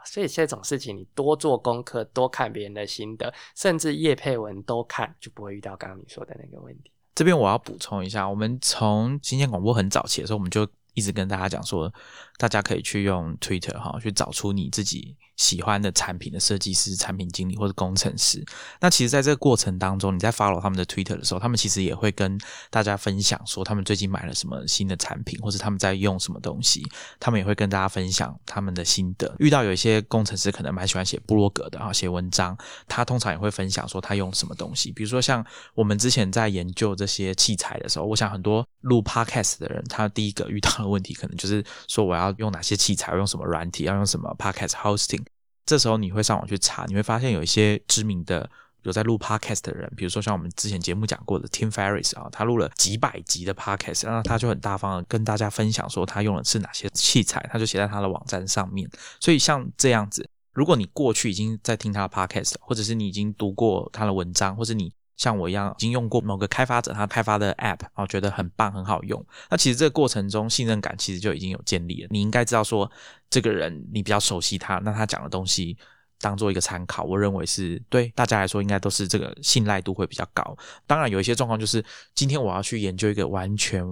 所以这种事情，你多做功课，多看别人的心得，甚至叶佩文都看，就不会遇到刚刚你说的那个问题。这边我要补充一下，我们从新鲜广播很早期的时候，我们就一直跟大家讲说，大家可以去用 Twitter 哈，去找出你自己。喜欢的产品的设计师、产品经理或者工程师，那其实在这个过程当中，你在 follow 他们的 Twitter 的时候，他们其实也会跟大家分享说他们最近买了什么新的产品，或者他们在用什么东西，他们也会跟大家分享他们的心得。遇到有一些工程师可能蛮喜欢写部落格的啊，写文章，他通常也会分享说他用什么东西。比如说像我们之前在研究这些器材的时候，我想很多录 podcast 的人，他第一个遇到的问题可能就是说我要用哪些器材，用什么软体，要用什么 podcast hosting。这时候你会上网去查，你会发现有一些知名的有在录 podcast 的人，比如说像我们之前节目讲过的 Tim Ferriss 啊，他录了几百集的 podcast，然后他就很大方的跟大家分享说他用的是哪些器材，他就写在他的网站上面。所以像这样子，如果你过去已经在听他的 podcast，或者是你已经读过他的文章，或者你像我一样已经用过某个开发者他开发的 app，然后觉得很棒很好用，那其实这个过程中信任感其实就已经有建立了。你应该知道说这个人你比较熟悉他，那他讲的东西当做一个参考，我认为是对大家来说应该都是这个信赖度会比较高。当然有一些状况就是今天我要去研究一个完全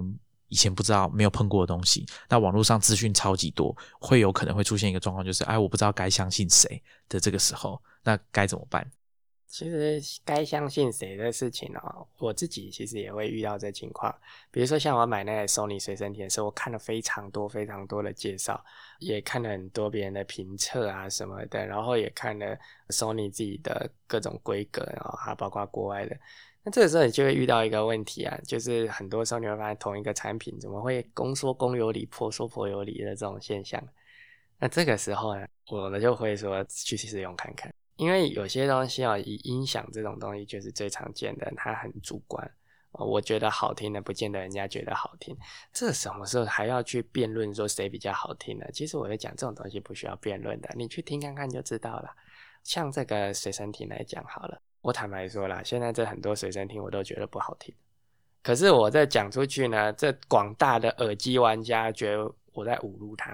以前不知道没有碰过的东西，那网络上资讯超级多，会有可能会出现一个状况就是哎我不知道该相信谁的这个时候，那该怎么办？其实该相信谁的事情哦，我自己其实也会遇到这情况。比如说像我买那个 Sony 随身听的时候，我看了非常多非常多的介绍，也看了很多别人的评测啊什么的，然后也看了 Sony 自己的各种规格，然后还包括国外的。那这个时候你就会遇到一个问题啊，就是很多时候你会发现同一个产品怎么会公说公有理，婆说婆有理的这种现象。那这个时候呢，我们就会说去试用看看。因为有些东西啊，以音响这种东西就是最常见的，它很主观。我觉得好听的，不见得人家觉得好听。这什么时候还要去辩论说谁比较好听呢？其实我在讲，这种东西不需要辩论的，你去听看看就知道了。像这个随身听来讲好了，我坦白说了，现在这很多随身听我都觉得不好听。可是我在讲出去呢，这广大的耳机玩家觉得我在侮辱他。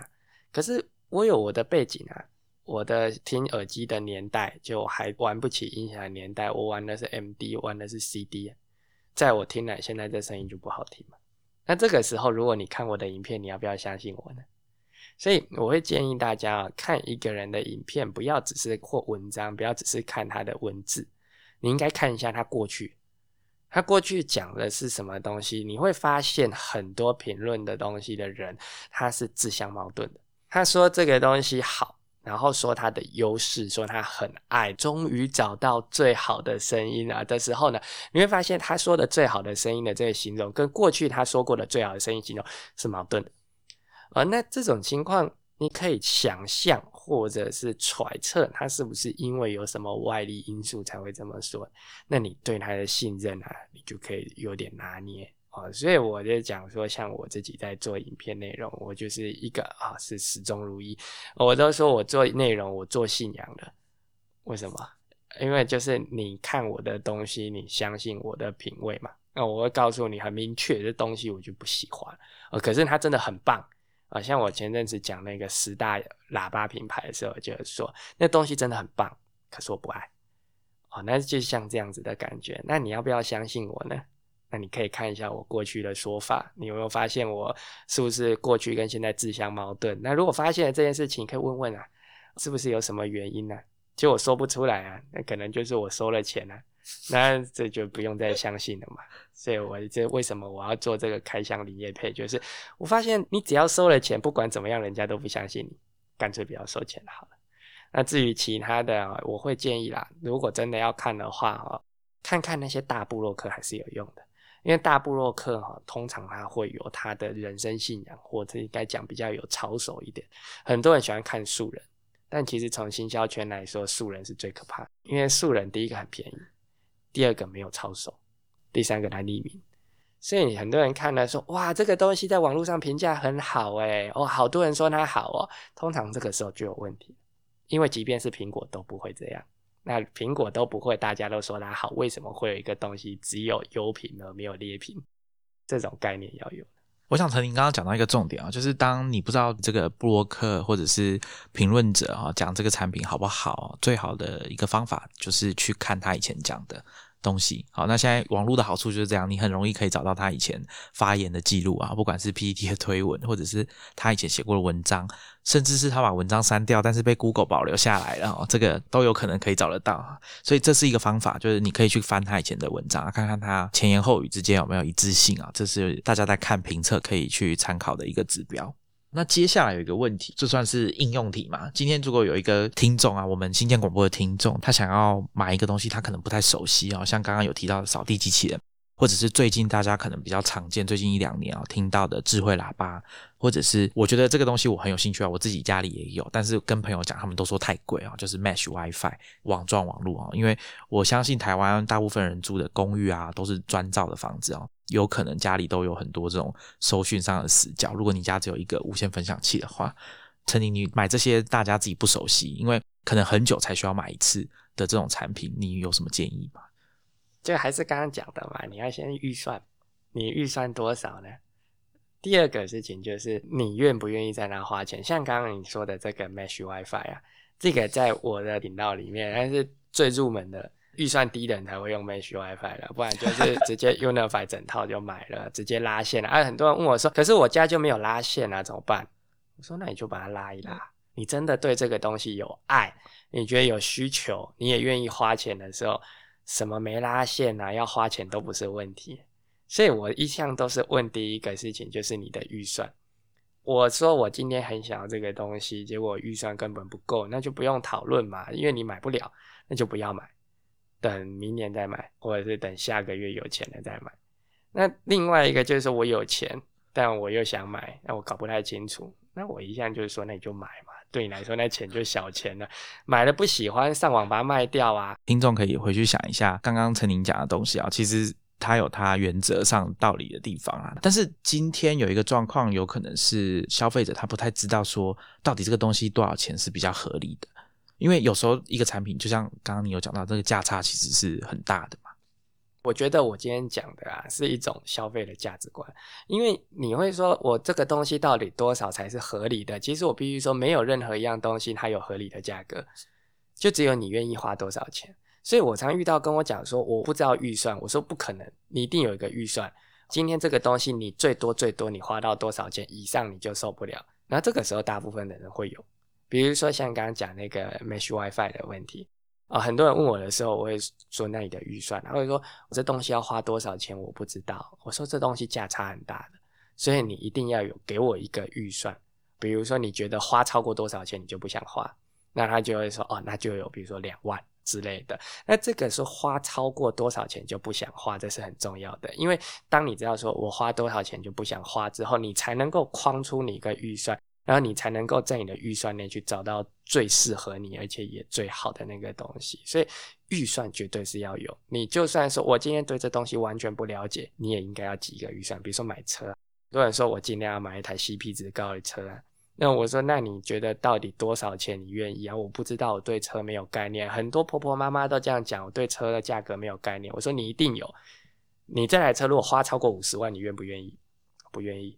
可是我有我的背景啊。我的听耳机的年代就还玩不起音响的年代，我玩的是 MD，玩的是 CD，在我听来，现在这声音就不好听嘛。那这个时候，如果你看我的影片，你要不要相信我呢？所以我会建议大家啊，看一个人的影片，不要只是或文章，不要只是看他的文字，你应该看一下他过去，他过去讲的是什么东西。你会发现很多评论的东西的人，他是自相矛盾的。他说这个东西好，然后说他的优势，说他很爱，终于找到最好的声音啊的时候呢，你会发现他说的最好的声音的这个形容，跟过去他说过的最好的声音形容是矛盾的。啊，那这种情况，你可以想象或者是揣测，他是不是因为有什么外力因素才会这么说？那你对他的信任啊，你就可以有点拿捏啊。所以我就讲说，像我自己在做影片内容，我就是一个啊，是始终如一。我都说我做内容，我做信仰的。为什么？因为就是你看我的东西，你相信我的品味嘛。那我会告诉你很明确，这东西我就不喜欢。呃，可是它真的很棒。啊，像我前阵子讲那个十大喇叭品牌的时候，就是说那东西真的很棒，可是我不爱。哦，那就像这样子的感觉。那你要不要相信我呢？那你可以看一下我过去的说法，你有没有发现我是不是过去跟现在自相矛盾？那如果发现了这件事情，可以问问啊，是不是有什么原因呢？就我说不出来啊，那可能就是我收了钱啊。那这就不用再相信了嘛。所以我这为什么我要做这个开箱林业配？就是我发现你只要收了钱，不管怎么样，人家都不相信你，干脆不要收钱好了。那至于其他的，我会建议啦，如果真的要看的话哦，看看那些大部落客还是有用的，因为大部落客哈，通常他会有他的人生信仰，或者应该讲比较有操守一点。很多人喜欢看素人，但其实从行销圈来说，素人是最可怕，因为素人第一个很便宜。第二个没有操守，第三个他匿名，所以很多人看了说哇，这个东西在网络上评价很好诶，哦，好多人说它好哦。通常这个时候就有问题，因为即便是苹果都不会这样，那苹果都不会，大家都说它好，为什么会有一个东西只有优品而没有劣品？这种概念要有。我想陈林刚刚讲到一个重点啊，就是当你不知道这个布洛克或者是评论者啊讲这个产品好不好，最好的一个方法就是去看他以前讲的。东西好，那现在网络的好处就是这样，你很容易可以找到他以前发言的记录啊，不管是 PPT 的推文，或者是他以前写过的文章，甚至是他把文章删掉，但是被 Google 保留下来了，这个都有可能可以找得到。所以这是一个方法，就是你可以去翻他以前的文章，看看他前言后语之间有没有一致性啊，这是大家在看评测可以去参考的一个指标。那接下来有一个问题，这算是应用题嘛？今天如果有一个听众啊，我们新建广播的听众，他想要买一个东西，他可能不太熟悉哦，像刚刚有提到的扫地机器人，或者是最近大家可能比较常见，最近一两年啊听到的智慧喇叭，或者是我觉得这个东西我很有兴趣啊，我自己家里也有，但是跟朋友讲，他们都说太贵啊，就是 Mesh WiFi 网状网络啊，因为我相信台湾大部分人住的公寓啊，都是砖造的房子啊。有可能家里都有很多这种收讯上的死角。如果你家只有一个无线分享器的话，陈宁，你买这些大家自己不熟悉，因为可能很久才需要买一次的这种产品，你有什么建议吗？就还是刚刚讲的嘛，你要先预算，你预算多少呢？第二个事情就是你愿不愿意在那花钱。像刚刚你说的这个 Mesh WiFi 啊，这个在我的频道里面，但是最入门的。预算低的人才会用 Mesh WiFi 了，不然就是 直接 Unify 整套就买了，直接拉线了。啊，很多人问我说：“可是我家就没有拉线啊，怎么办？”我说：“那你就把它拉一拉。你真的对这个东西有爱，你觉得有需求，你也愿意花钱的时候，什么没拉线啊，要花钱都不是问题。所以我一向都是问第一个事情，就是你的预算。我说我今天很想要这个东西，结果预算根本不够，那就不用讨论嘛，因为你买不了，那就不要买。”等明年再买，或者是等下个月有钱了再买。那另外一个就是我有钱，但我又想买，那我搞不太清楚。那我一向就是说，那你就买嘛。对你来说，那钱就小钱了。买了不喜欢，上网把它卖掉啊。听众可以回去想一下，刚刚陈宁讲的东西啊，其实它有它原则上道理的地方啊。但是今天有一个状况，有可能是消费者他不太知道说，到底这个东西多少钱是比较合理的。因为有时候一个产品，就像刚刚你有讲到，这个价差其实是很大的嘛。我觉得我今天讲的啊，是一种消费的价值观。因为你会说我这个东西到底多少才是合理的？其实我必须说，没有任何一样东西它有合理的价格，就只有你愿意花多少钱。所以我常遇到跟我讲说，我不知道预算，我说不可能，你一定有一个预算。今天这个东西你最多最多你花到多少钱以上你就受不了，然后这个时候大部分的人会有，比如说像刚刚讲那个 Mesh WiFi 的问题啊，很多人问我的时候，我会说那你的预算，他会说我这东西要花多少钱，我不知道。我说这东西价差很大的，所以你一定要有给我一个预算。比如说你觉得花超过多少钱你就不想花，那他就会说哦，那就有比如说两万之类的。那这个是花超过多少钱就不想花，这是很重要的，因为当你知道说我花多少钱就不想花之后，你才能够框出你一个预算。然后你才能够在你的预算内去找到最适合你，而且也最好的那个东西。所以预算绝对是要有。你就算说我今天对这东西完全不了解，你也应该要几一个预算。比如说买车，很多人说我尽量要买一台 CP 值高的车。那我说，那你觉得到底多少钱你愿意啊？我不知道，我对车没有概念。很多婆婆妈妈都这样讲，我对车的价格没有概念。我说你一定有。你这台车如果花超过五十万，你愿不愿意？不愿意。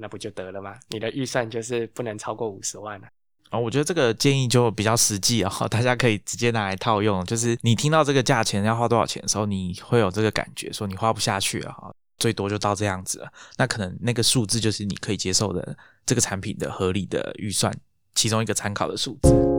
那不就得了吗？你的预算就是不能超过五十万了。哦，我觉得这个建议就比较实际哦，大家可以直接拿来套用。就是你听到这个价钱要花多少钱的时候，你会有这个感觉，说你花不下去了哈，最多就到这样子了。那可能那个数字就是你可以接受的这个产品的合理的预算其中一个参考的数字。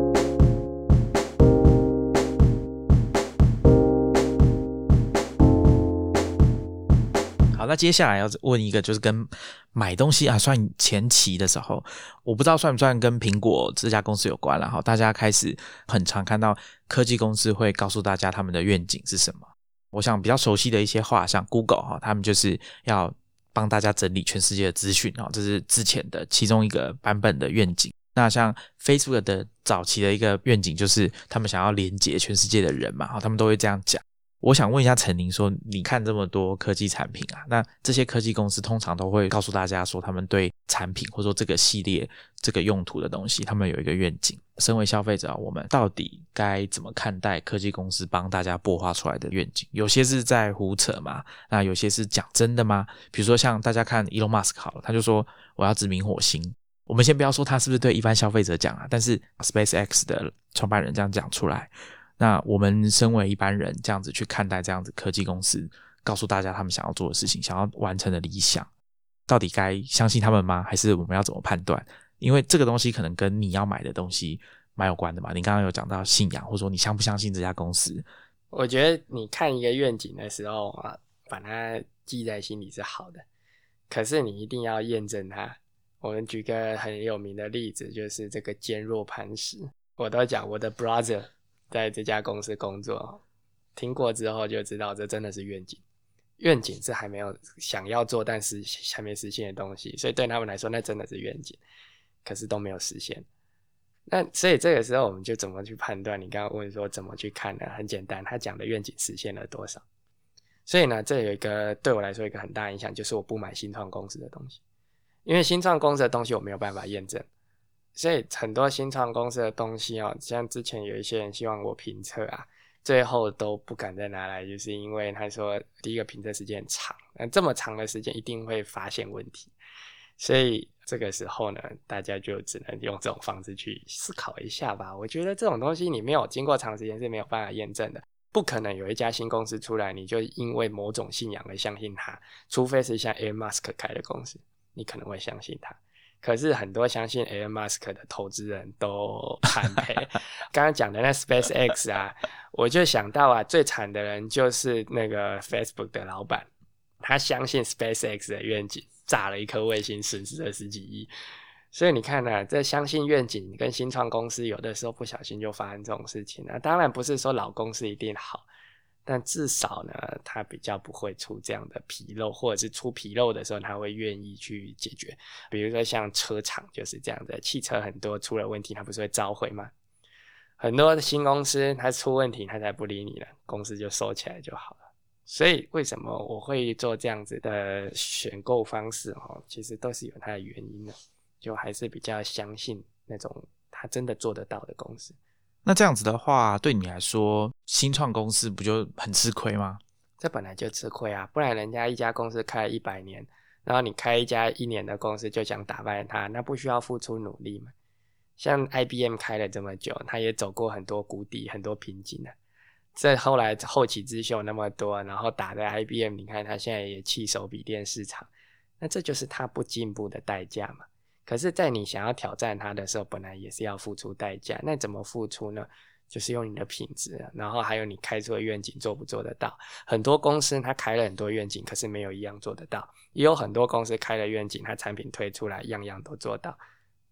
好，那接下来要问一个，就是跟买东西啊，算前期的时候，我不知道算不算跟苹果这家公司有关了哈。大家开始很常看到科技公司会告诉大家他们的愿景是什么。我想比较熟悉的一些话，像 Google 哈，他们就是要帮大家整理全世界的资讯啊，这是之前的其中一个版本的愿景。那像 Facebook 的早期的一个愿景，就是他们想要连接全世界的人嘛，哈，他们都会这样讲。我想问一下陈宁，说你看这么多科技产品啊，那这些科技公司通常都会告诉大家说，他们对产品或者说这个系列这个用途的东西，他们有一个愿景。身为消费者，我们到底该怎么看待科技公司帮大家擘画出来的愿景？有些是在胡扯嘛？那有些是讲真的吗？比如说像大家看 Elon Musk 好了，他就说我要殖民火星。我们先不要说他是不是对一般消费者讲啊，但是 SpaceX 的创办人这样讲出来。那我们身为一般人，这样子去看待这样子科技公司，告诉大家他们想要做的事情，想要完成的理想，到底该相信他们吗？还是我们要怎么判断？因为这个东西可能跟你要买的东西蛮有关的嘛。你刚刚有讲到信仰，或者说你相不相信这家公司？我觉得你看一个愿景的时候啊，把它记在心里是好的，可是你一定要验证它。我们举个很有名的例子，就是这个坚若磐石。我都讲我的 brother。在这家公司工作，听过之后就知道，这真的是愿景。愿景是还没有想要做，但是还没实现的东西，所以对他们来说，那真的是愿景。可是都没有实现。那所以这个时候，我们就怎么去判断？你刚刚问说怎么去看呢？很简单，他讲的愿景实现了多少？所以呢，这有一个对我来说一个很大影响，就是我不买新创公司的东西，因为新创公司的东西我没有办法验证。所以很多新创公司的东西哦，像之前有一些人希望我评测啊，最后都不敢再拿来，就是因为他说第一个评测时间长，那这么长的时间一定会发现问题，所以这个时候呢，大家就只能用这种方式去思考一下吧。我觉得这种东西你没有经过长时间是没有办法验证的，不可能有一家新公司出来，你就因为某种信仰而相信它，除非是像 Air Mask 开的公司，你可能会相信它。可是很多相信 Elon Musk 的投资人都惨 赔。刚刚讲的那 Space X 啊，我就想到啊，最惨的人就是那个 Facebook 的老板，他相信 Space X 的愿景，炸了一颗卫星，损失了十几亿。所以你看呢，这相信愿景跟新创公司，有的时候不小心就发生这种事情。那当然不是说老公司一定好。但至少呢，他比较不会出这样的纰漏，或者是出纰漏的时候，他会愿意去解决。比如说像车厂就是这样的，汽车很多出了问题，他不是会召回吗？很多的新公司他出问题，他才不理你了，公司就收起来就好了。所以为什么我会做这样子的选购方式？哈，其实都是有它的原因的，就还是比较相信那种他真的做得到的公司。那这样子的话，对你来说，新创公司不就很吃亏吗？这本来就吃亏啊，不然人家一家公司开了一百年，然后你开一家一年的公司就想打败他，那不需要付出努力吗？像 IBM 开了这么久，他也走过很多谷底、很多瓶颈啊。这后来后起之秀那么多，然后打的 IBM，你看他现在也弃守笔电市场，那这就是他不进步的代价嘛。可是，在你想要挑战它的时候，本来也是要付出代价。那怎么付出呢？就是用你的品质，然后还有你开出的愿景做不做得到。很多公司它开了很多愿景，可是没有一样做得到；也有很多公司开了愿景，它产品推出来样样都做到。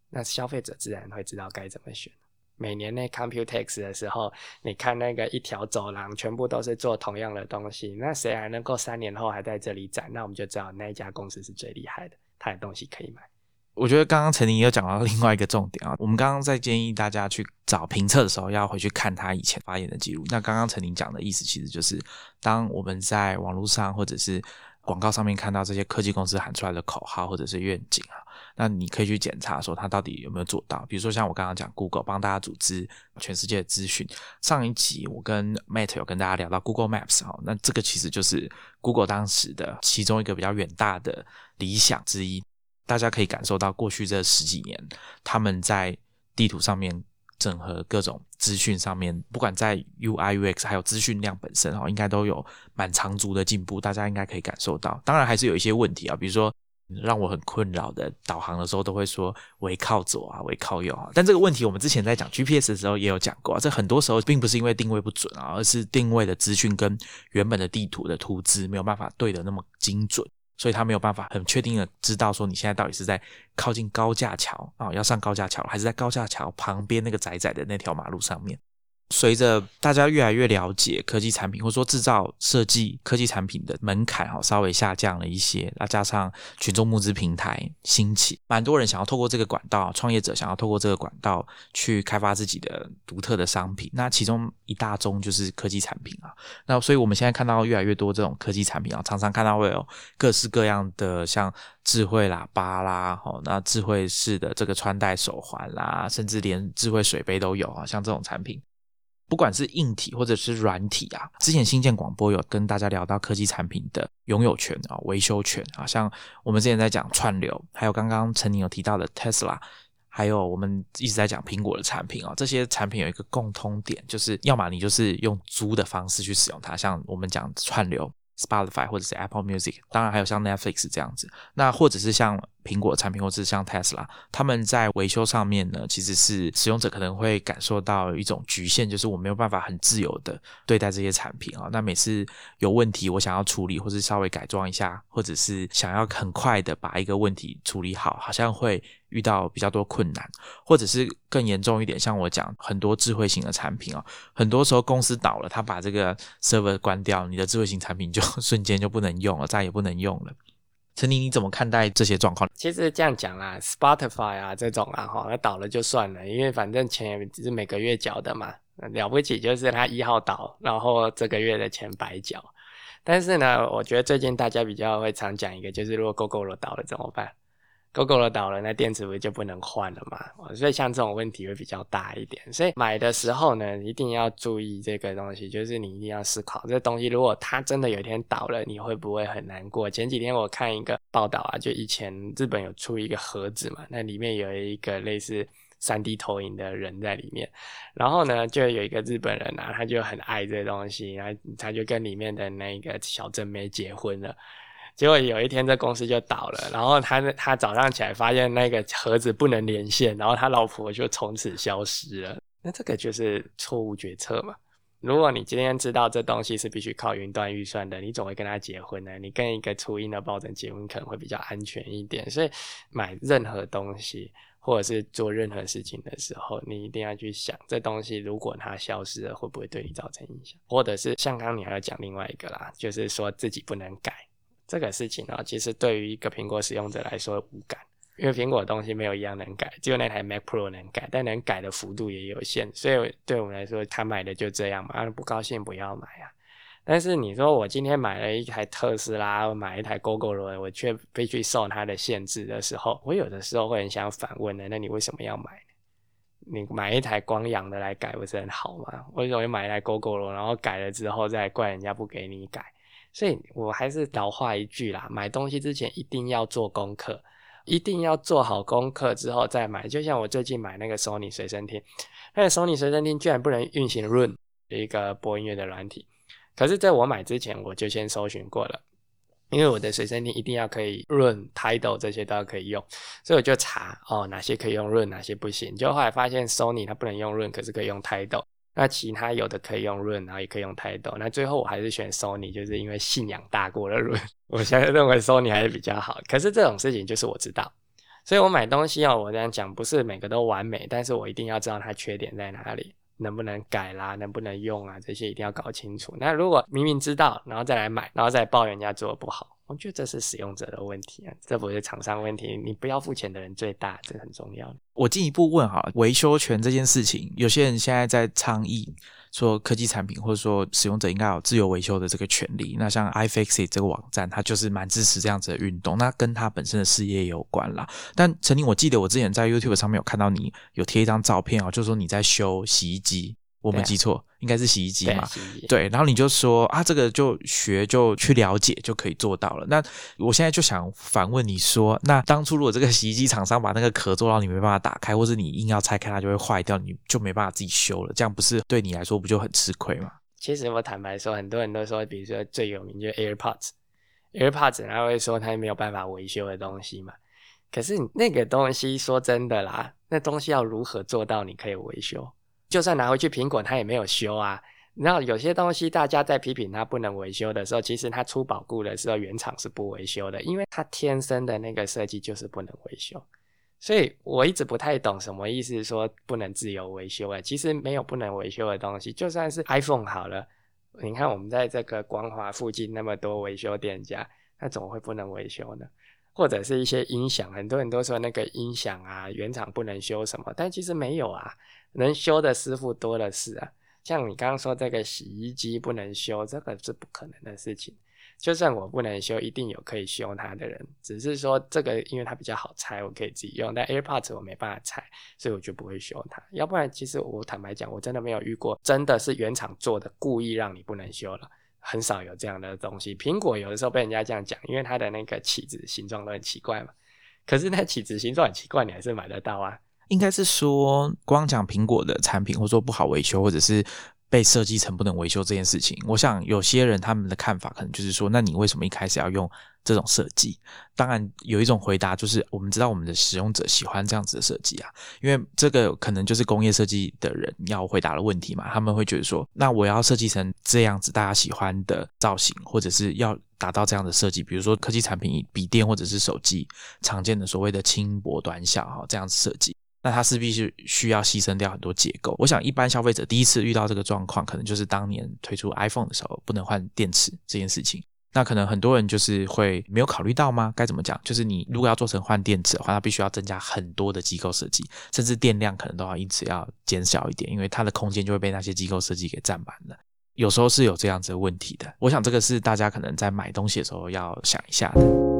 那消费者自然会知道该怎么选。每年那 Computex 的时候，你看那个一条走廊全部都是做同样的东西，那谁还能够三年后还在这里展？那我们就知道那一家公司是最厉害的，它的东西可以买。我觉得刚刚陈宁又讲到另外一个重点啊，我们刚刚在建议大家去找评测的时候，要回去看他以前发言的记录。那刚刚陈宁讲的意思，其实就是当我们在网络上或者是广告上面看到这些科技公司喊出来的口号或者是愿景啊，那你可以去检查说他到底有没有做到。比如说像我刚刚讲 Google 帮大家组织全世界的资讯，上一集我跟 Matt 有跟大家聊到 Google Maps 哈，那这个其实就是 Google 当时的其中一个比较远大的理想之一。大家可以感受到，过去这十几年，他们在地图上面整合各种资讯上面，不管在 UI UX 还有资讯量本身哈，应该都有蛮长足的进步。大家应该可以感受到，当然还是有一些问题啊，比如说让我很困扰的，导航的时候都会说为靠左啊，为靠右啊。但这个问题我们之前在讲 GPS 的时候也有讲过啊，这很多时候并不是因为定位不准啊，而是定位的资讯跟原本的地图的图资没有办法对的那么精准。所以他没有办法很确定的知道说你现在到底是在靠近高架桥啊，要上高架桥，还是在高架桥旁边那个窄窄的那条马路上面。随着大家越来越了解科技产品，或者说制造设计科技产品的门槛哈，稍微下降了一些。那加上群众募资平台兴起，蛮多人想要透过这个管道，创业者想要透过这个管道去开发自己的独特的商品。那其中一大宗就是科技产品啊。那所以我们现在看到越来越多这种科技产品啊，常常看到会有各式各样的像智慧喇叭啦，哦，那智慧式的这个穿戴手环啦，甚至连智慧水杯都有啊，像这种产品。不管是硬体或者是软体啊，之前新建广播有跟大家聊到科技产品的拥有权啊、维修权啊，像我们之前在讲串流，还有刚刚陈宁有提到的 Tesla，还有我们一直在讲苹果的产品啊，这些产品有一个共通点，就是要么你就是用租的方式去使用它，像我们讲串流。Spotify 或者是 Apple Music，当然还有像 Netflix 这样子，那或者是像苹果产品，或者是像 Tesla，他们在维修上面呢，其实是使用者可能会感受到一种局限，就是我没有办法很自由的对待这些产品啊。那每次有问题，我想要处理，或是稍微改装一下，或者是想要很快的把一个问题处理好，好像会。遇到比较多困难，或者是更严重一点，像我讲很多智慧型的产品哦，很多时候公司倒了，他把这个 server 关掉，你的智慧型产品就 瞬间就不能用了，再也不能用了。陈妮，你怎么看待这些状况？其实这样讲啦，Spotify 啊这种啊哈，那倒了就算了，因为反正钱也是每个月缴的嘛，了不起就是他一号倒，然后这个月的钱白缴。但是呢，我觉得最近大家比较会常讲一个，就是如果 Google 倒了怎么办？Google 了倒了，那电池不就不能换了嘛？所以像这种问题会比较大一点。所以买的时候呢，一定要注意这个东西，就是你一定要思考这东西，如果它真的有一天倒了，你会不会很难过？前几天我看一个报道啊，就以前日本有出一个盒子嘛，那里面有一个类似三 D 投影的人在里面，然后呢，就有一个日本人啊，他就很爱这东西，然后他就跟里面的那个小正妹结婚了。结果有一天这公司就倒了，然后他他早上起来发现那个盒子不能连线，然后他老婆就从此消失了。那这个就是错误决策嘛？如果你今天知道这东西是必须靠云端预算的，你总会跟他结婚呢？你跟一个初音的抱枕结婚可能会比较安全一点。所以买任何东西或者是做任何事情的时候，你一定要去想，这东西如果它消失了，会不会对你造成影响？或者是像刚你还要讲另外一个啦，就是说自己不能改。这个事情呢，其实对于一个苹果使用者来说无感，因为苹果的东西没有一样能改，只有那台 Mac Pro 能改，但能改的幅度也有限，所以对我们来说，他买的就这样嘛，不高兴不要买啊。但是你说我今天买了一台特斯拉，买一台 Google 我却必须受它的限制的时候，我有的时候会很想反问的，那你为什么要买？你买一台光阳的来改不是很好吗？为什么买一台 Google 然后改了之后再怪人家不给你改？所以我还是老话一句啦，买东西之前一定要做功课，一定要做好功课之后再买。就像我最近买那个 Sony 随身听，那个 Sony 随身听居然不能运行 Run 一个播音乐的软体，可是在我买之前我就先搜寻过了，因为我的随身听一定要可以润、Tidal 这些都要可以用，所以我就查哦哪些可以用润，哪些不行。就后来发现 Sony 它不能用润，可是可以用 Tidal。那其他有的可以用润，然后也可以用泰斗。那最后我还是选 Sony，就是因为信仰大过了润。我现在认为 Sony 还是比较好。可是这种事情就是我知道，所以我买东西哦，我这样讲不是每个都完美，但是我一定要知道它缺点在哪里。能不能改啦？能不能用啊？这些一定要搞清楚。那如果明明知道，然后再来买，然后再抱怨人家做的不好，我觉得这是使用者的问题啊，这不是厂商问题。你不要付钱的人最大，这很重要。我进一步问哈，维修权这件事情，有些人现在在倡议。说科技产品或者说使用者应该有自由维修的这个权利。那像 iFixit 这个网站，它就是蛮支持这样子的运动。那跟它本身的事业有关啦。但陈宁，我记得我之前在 YouTube 上面有看到你有贴一张照片啊，就是说你在修洗衣机。我没记错，应该是洗衣机嘛？对，然后你就说啊，这个就学就去了解就可以做到了。那我现在就想反问你说，那当初如果这个洗衣机厂商把那个壳做到你没办法打开，或是你硬要拆开它就会坏掉，你就没办法自己修了，这样不是对你来说不就很吃亏吗？其实我坦白说，很多人都说，比如说最有名就是 AirPods，AirPods 他会说它没有办法维修的东西嘛。可是那个东西说真的啦，那东西要如何做到你可以维修？就算拿回去苹果，它也没有修啊。然后有些东西大家在批评它不能维修的时候，其实它出保固的时候，原厂是不维修的，因为它天生的那个设计就是不能维修。所以我一直不太懂什么意思，说不能自由维修啊。其实没有不能维修的东西，就算是 iPhone 好了，你看我们在这个光华附近那么多维修店家，那怎么会不能维修呢？或者是一些音响，很多人都说那个音响啊，原厂不能修什么，但其实没有啊。能修的师傅多的是啊，像你刚刚说这个洗衣机不能修，这个是不可能的事情。就算我不能修，一定有可以修它的人，只是说这个因为它比较好拆，我可以自己用。但 AirPods 我没办法拆，所以我就不会修它。要不然，其实我坦白讲，我真的没有遇过，真的是原厂做的，故意让你不能修了，很少有这样的东西。苹果有的时候被人家这样讲，因为它的那个起子形状都很奇怪嘛。可是那起子形状很奇怪，你还是买得到啊。应该是说，光讲苹果的产品，或者说不好维修，或者是被设计成不能维修这件事情，我想有些人他们的看法可能就是说，那你为什么一开始要用这种设计？当然，有一种回答就是，我们知道我们的使用者喜欢这样子的设计啊，因为这个可能就是工业设计的人要回答的问题嘛。他们会觉得说，那我要设计成这样子大家喜欢的造型，或者是要达到这样的设计，比如说科技产品、笔电或者是手机常见的所谓的轻薄短小哈这样子设计。那它势必是需要牺牲掉很多结构。我想，一般消费者第一次遇到这个状况，可能就是当年推出 iPhone 的时候不能换电池这件事情。那可能很多人就是会没有考虑到吗？该怎么讲？就是你如果要做成换电池的话，它必须要增加很多的机构设计，甚至电量可能都要因此要减小一点，因为它的空间就会被那些机构设计给占满了。有时候是有这样子的问题的。我想这个是大家可能在买东西的时候要想一下的。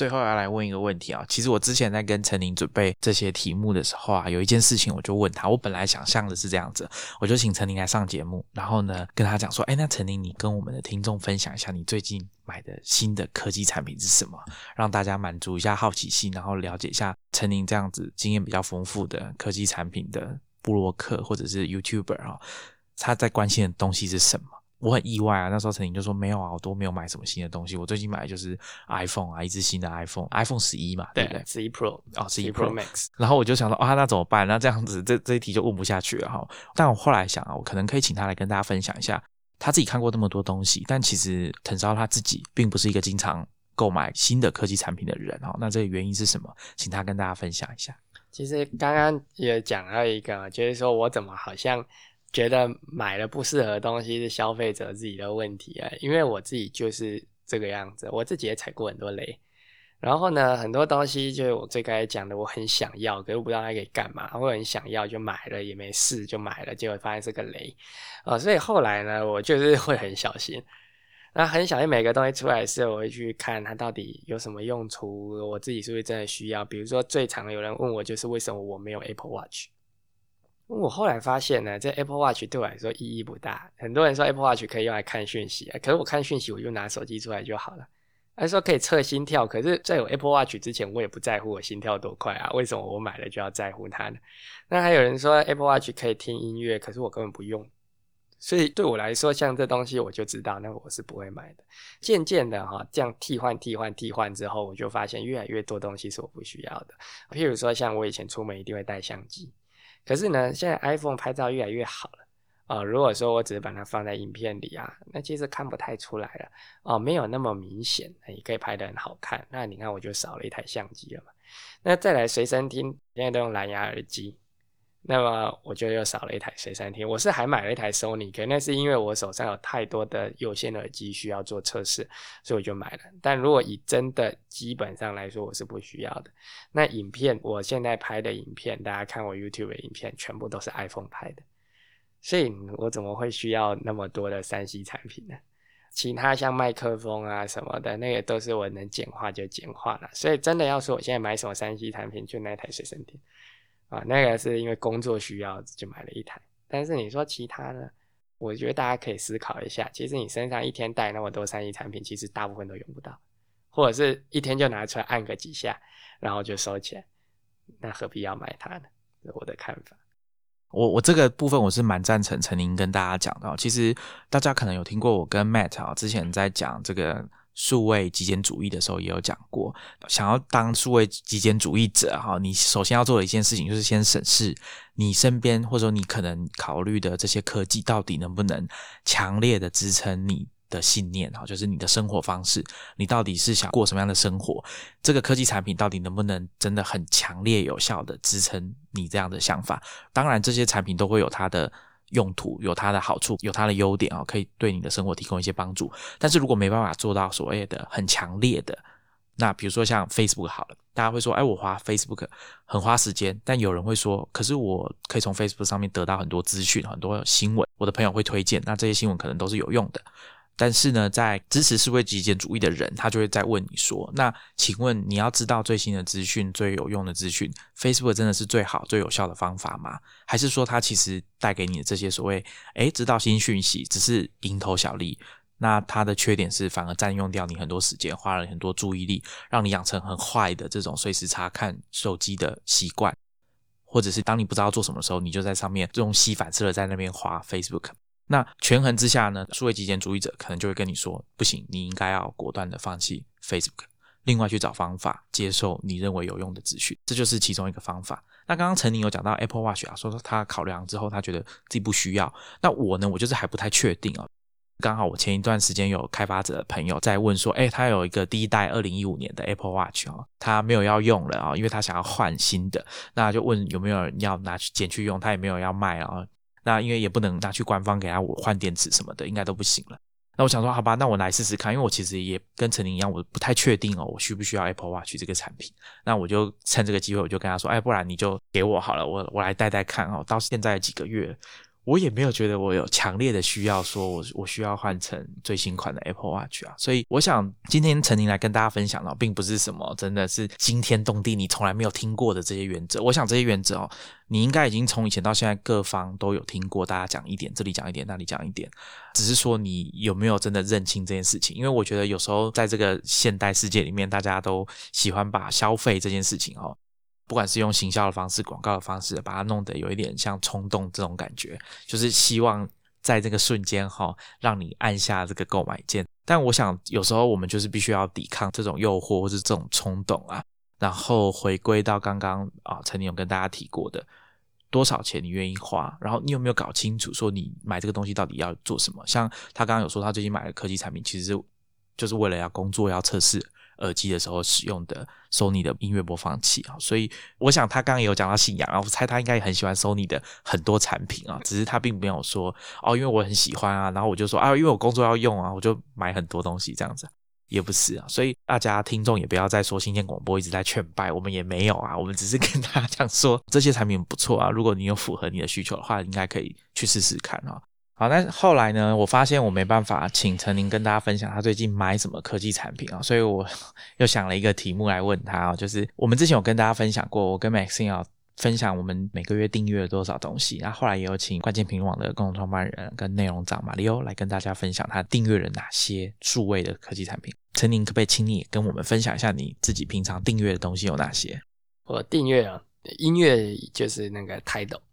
最后要来问一个问题啊，其实我之前在跟陈宁准备这些题目的时候啊，有一件事情我就问他，我本来想象的是这样子，我就请陈宁来上节目，然后呢跟他讲说，哎，那陈宁你跟我们的听众分享一下你最近买的新的科技产品是什么，让大家满足一下好奇心，然后了解一下陈宁这样子经验比较丰富的科技产品的布洛克或者是 YouTuber 啊，他在关心的东西是什么。我很意外啊！那时候陈宁就说没有啊，我都没有买什么新的东西。我最近买的就是 iPhone 啊，一支新的 iPhone，iPhone 十一嘛，对不对？十一 Pro 哦，十一 Pro Max。然后我就想说，啊，那怎么办？那这样子，这这一题就问不下去了哈。但我后来想啊，我可能可以请他来跟大家分享一下，他自己看过那么多东西，但其实腾超他自己并不是一个经常购买新的科技产品的人哈。那这个原因是什么？请他跟大家分享一下。其实刚刚也讲到一个，就是说我怎么好像。觉得买了不适合的东西是消费者自己的问题啊，因为我自己就是这个样子，我自己也踩过很多雷。然后呢，很多东西就是我最开始讲的，我很想要，可是不知道它可以干嘛，我很想要就买了，也没试就买了，结果发现是个雷啊。所以后来呢，我就是会很小心，那很小心每个东西出来的时候，我会去看它到底有什么用处，我自己是不是真的需要。比如说最常有人问我就是为什么我没有 Apple Watch。我后来发现呢，这 Apple Watch 对我来说意义不大。很多人说 Apple Watch 可以用来看讯息，可是我看讯息我就拿手机出来就好了。还说可以测心跳，可是在有 Apple Watch 之前，我也不在乎我心跳多快啊。为什么我买了就要在乎它呢？那还有人说 Apple Watch 可以听音乐，可是我根本不用。所以对我来说，像这东西我就知道，那我是不会买的。渐渐的哈，这样替换、替换、替换之后，我就发现越来越多东西是我不需要的。譬如说，像我以前出门一定会带相机，可是呢，现在 iPhone 拍照越来越好了。啊，如果说我只是把它放在影片里啊，那其实看不太出来了哦，没有那么明显，也可以拍得很好看。那你看我就少了一台相机了嘛。那再来随身听，现在都用蓝牙耳机，那么我就又少了一台随身听。我是还买了一台 Sony，可那是因为我手上有太多的有线耳机需要做测试，所以我就买了。但如果以真的基本上来说，我是不需要的。那影片，我现在拍的影片，大家看我 YouTube 的影片，全部都是 iPhone 拍的。所以我怎么会需要那么多的三 C 产品呢？其他像麦克风啊什么的，那个都是我能简化就简化了。所以真的要说我现在买什么三 C 产品，就那台随身听啊，那个是因为工作需要就买了一台。但是你说其他的，我觉得大家可以思考一下，其实你身上一天带那么多三 C 产品，其实大部分都用不到，或者是一天就拿出来按个几下，然后就收起来，那何必要买它呢？是我的看法。我我这个部分我是蛮赞成陈宁跟大家讲的。其实大家可能有听过我跟 Matt 啊之前在讲这个数位极简主义的时候，也有讲过，想要当数位极简主义者哈，你首先要做的一件事情就是先审视你身边或者说你可能考虑的这些科技到底能不能强烈的支撑你。的信念哈，就是你的生活方式，你到底是想过什么样的生活？这个科技产品到底能不能真的很强烈有效的支撑你这样的想法？当然，这些产品都会有它的用途，有它的好处，有它的优点啊，可以对你的生活提供一些帮助。但是如果没办法做到所谓的很强烈的，那比如说像 Facebook 好了，大家会说，哎，我花 Facebook 很花时间，但有人会说，可是我可以从 Facebook 上面得到很多资讯，很多新闻，我的朋友会推荐，那这些新闻可能都是有用的。但是呢，在支持社会极简主义的人，他就会再问你说：“那请问你要知道最新的资讯、最有用的资讯，Facebook 真的是最好、最有效的方法吗？还是说它其实带给你的这些所谓诶知道新讯息只是蝇头小利？那它的缺点是反而占用掉你很多时间，花了很多注意力，让你养成很坏的这种随时查看手机的习惯，或者是当你不知道做什么时候，你就在上面这种吸反射的在那边滑 Facebook。”那权衡之下呢，数位极简主义者可能就会跟你说，不行，你应该要果断的放弃 Facebook，另外去找方法接受你认为有用的资讯，这就是其中一个方法。那刚刚陈宁有讲到 Apple Watch 啊，说说他考量之后，他觉得自己不需要。那我呢，我就是还不太确定哦。刚好我前一段时间有开发者的朋友在问说，哎，他有一个第一代二零一五年的 Apple Watch 哦，他没有要用了啊，因为他想要换新的，那就问有没有人要拿去捡去用，他也没有要卖啊。那因为也不能拿去官方给他我换电池什么的，应该都不行了。那我想说，好吧，那我来试试看，因为我其实也跟陈宁一样，我不太确定哦，我需不需要 Apple Watch 这个产品。那我就趁这个机会，我就跟他说，哎，不然你就给我好了，我我来戴戴看哦。到现在几个月。我也没有觉得我有强烈的需要，说我我需要换成最新款的 Apple Watch 啊，所以我想今天陈宁来跟大家分享的，并不是什么真的是惊天动地，你从来没有听过的这些原则。我想这些原则哦，你应该已经从以前到现在各方都有听过，大家讲一点，这里讲一点，那里讲一点，只是说你有没有真的认清这件事情？因为我觉得有时候在这个现代世界里面，大家都喜欢把消费这件事情哦。不管是用行销的方式、广告的方式，把它弄得有一点像冲动这种感觉，就是希望在这个瞬间哈，让你按下这个购买键。但我想有时候我们就是必须要抵抗这种诱惑或是这种冲动啊，然后回归到刚刚啊，曾经有跟大家提过的，多少钱你愿意花，然后你有没有搞清楚说你买这个东西到底要做什么？像他刚刚有说他最近买的科技产品，其实是就是为了要工作要测试。耳机的时候使用的 Sony 的音乐播放器啊，所以我想他刚刚也有讲到信仰啊，我猜他应该也很喜欢 Sony 的很多产品啊，只是他并没有说哦，因为我很喜欢啊，然后我就说啊，因为我工作要用啊，我就买很多东西这样子，也不是啊，所以大家听众也不要再说新鲜广播一直在劝败，我们也没有啊，我们只是跟大家讲说这些产品不错啊，如果你有符合你的需求的话，应该可以去试试看啊。好，那后来呢？我发现我没办法请陈宁跟大家分享他最近买什么科技产品啊，所以我 又想了一个题目来问他啊，就是我们之前有跟大家分享过，我跟 Maxine 啊分享我们每个月订阅了多少东西。那后来也有请关键评论网的共同创办人跟内容长马里欧来跟大家分享他订阅了哪些数位的科技产品。陈宁可不可以请你跟我们分享一下你自己平常订阅的东西有哪些？我订阅啊音乐，就是那个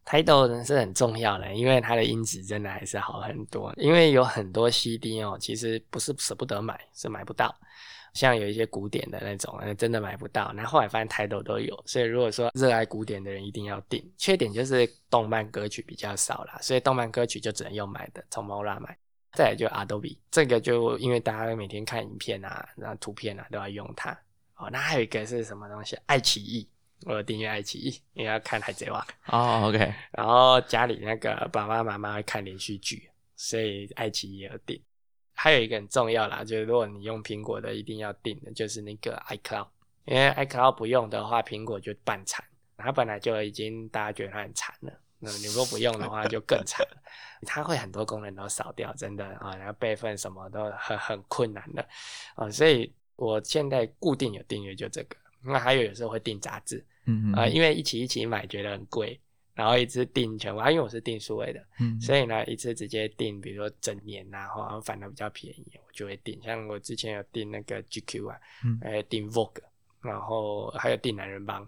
Tidal，Tidal 呢是很重要的，因为它的音质真的还是好很多。因为有很多 CD 哦，其实不是舍不得买，是买不到。像有一些古典的那种，真的买不到。然后后来发现 Tidal 都有，所以如果说热爱古典的人一定要订。缺点就是动漫歌曲比较少啦，所以动漫歌曲就只能用买的，从 Mola 买。再来就 Adobe，这个就因为大家每天看影片啊，然后图片啊都要用它。哦，那还有一个是什么东西？爱奇艺，我订阅爱奇艺，因为要看海贼王。哦，OK。然后家里那个爸爸妈妈会看连续剧，所以爱奇艺也有订。还有一个很重要啦，就是如果你用苹果的，一定要订的，就是那个 iCloud，因为 iCloud 不用的话，苹果就半残。它本来就已经大家觉得它很残了，那你如果不用的话，就更惨了。它会很多功能都少掉，真的啊，然后备份什么都很很困难的啊。所以我现在固定有订阅就这个，那还有有时候会订杂志，嗯嗯啊，因为一起一起买觉得很贵。然后一次订全部，因为我是订数位的，嗯，所以呢一次直接订，比如说整年呐，然后反而比较便宜，我就会订。像我之前有订那个 GQ 啊，嗯，呃，订 Vogue，然后还有订男人帮。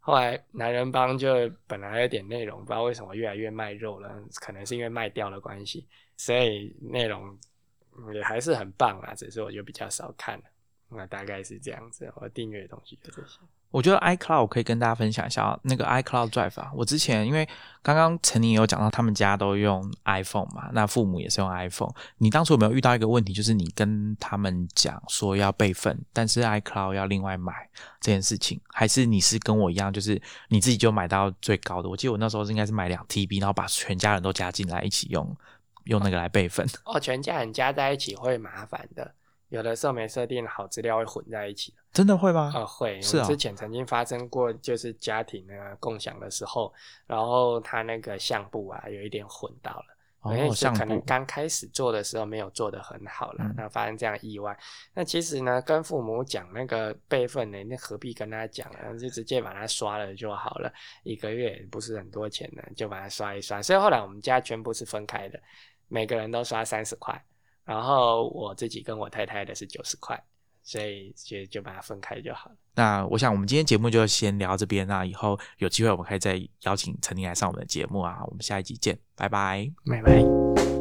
后来男人帮就本来有点内容，不知道为什么越来越卖肉了，可能是因为卖掉的关系，所以内容也还是很棒啊，只是我就比较少看了。那大概是这样子，我订阅的东西就这些。我觉得 iCloud 可以跟大家分享一下那个 iCloud Drive 啊。我之前因为刚刚陈宁有讲到他们家都用 iPhone 嘛，那父母也是用 iPhone。你当初有没有遇到一个问题，就是你跟他们讲说要备份，但是 iCloud 要另外买这件事情，还是你是跟我一样，就是你自己就买到最高的？我记得我那时候应该是买两 TB，然后把全家人都加进来一起用，用那个来备份。哦，全家人加在一起会麻烦的。有的时候没设定好，资料会混在一起的。真的会吗？啊，会。是啊。之前曾经发生过，就是家庭那个共享的时候，然后他那个相簿啊，有一点混到了。哦，是可能刚开始做的时候没有做的很好了，那发生这样意外。那其实呢，跟父母讲那个备份呢，那何必跟他讲啊？就直接把它刷了就好了。一个月不是很多钱呢，就把它刷一刷。所以后来我们家全部是分开的，每个人都刷三十块。然后我自己跟我太太的是九十块，所以就就把它分开就好了。那我想我们今天节目就先聊这边，那以后有机会我们可以再邀请陈宁来上我们的节目啊。我们下一集见，拜拜，拜拜。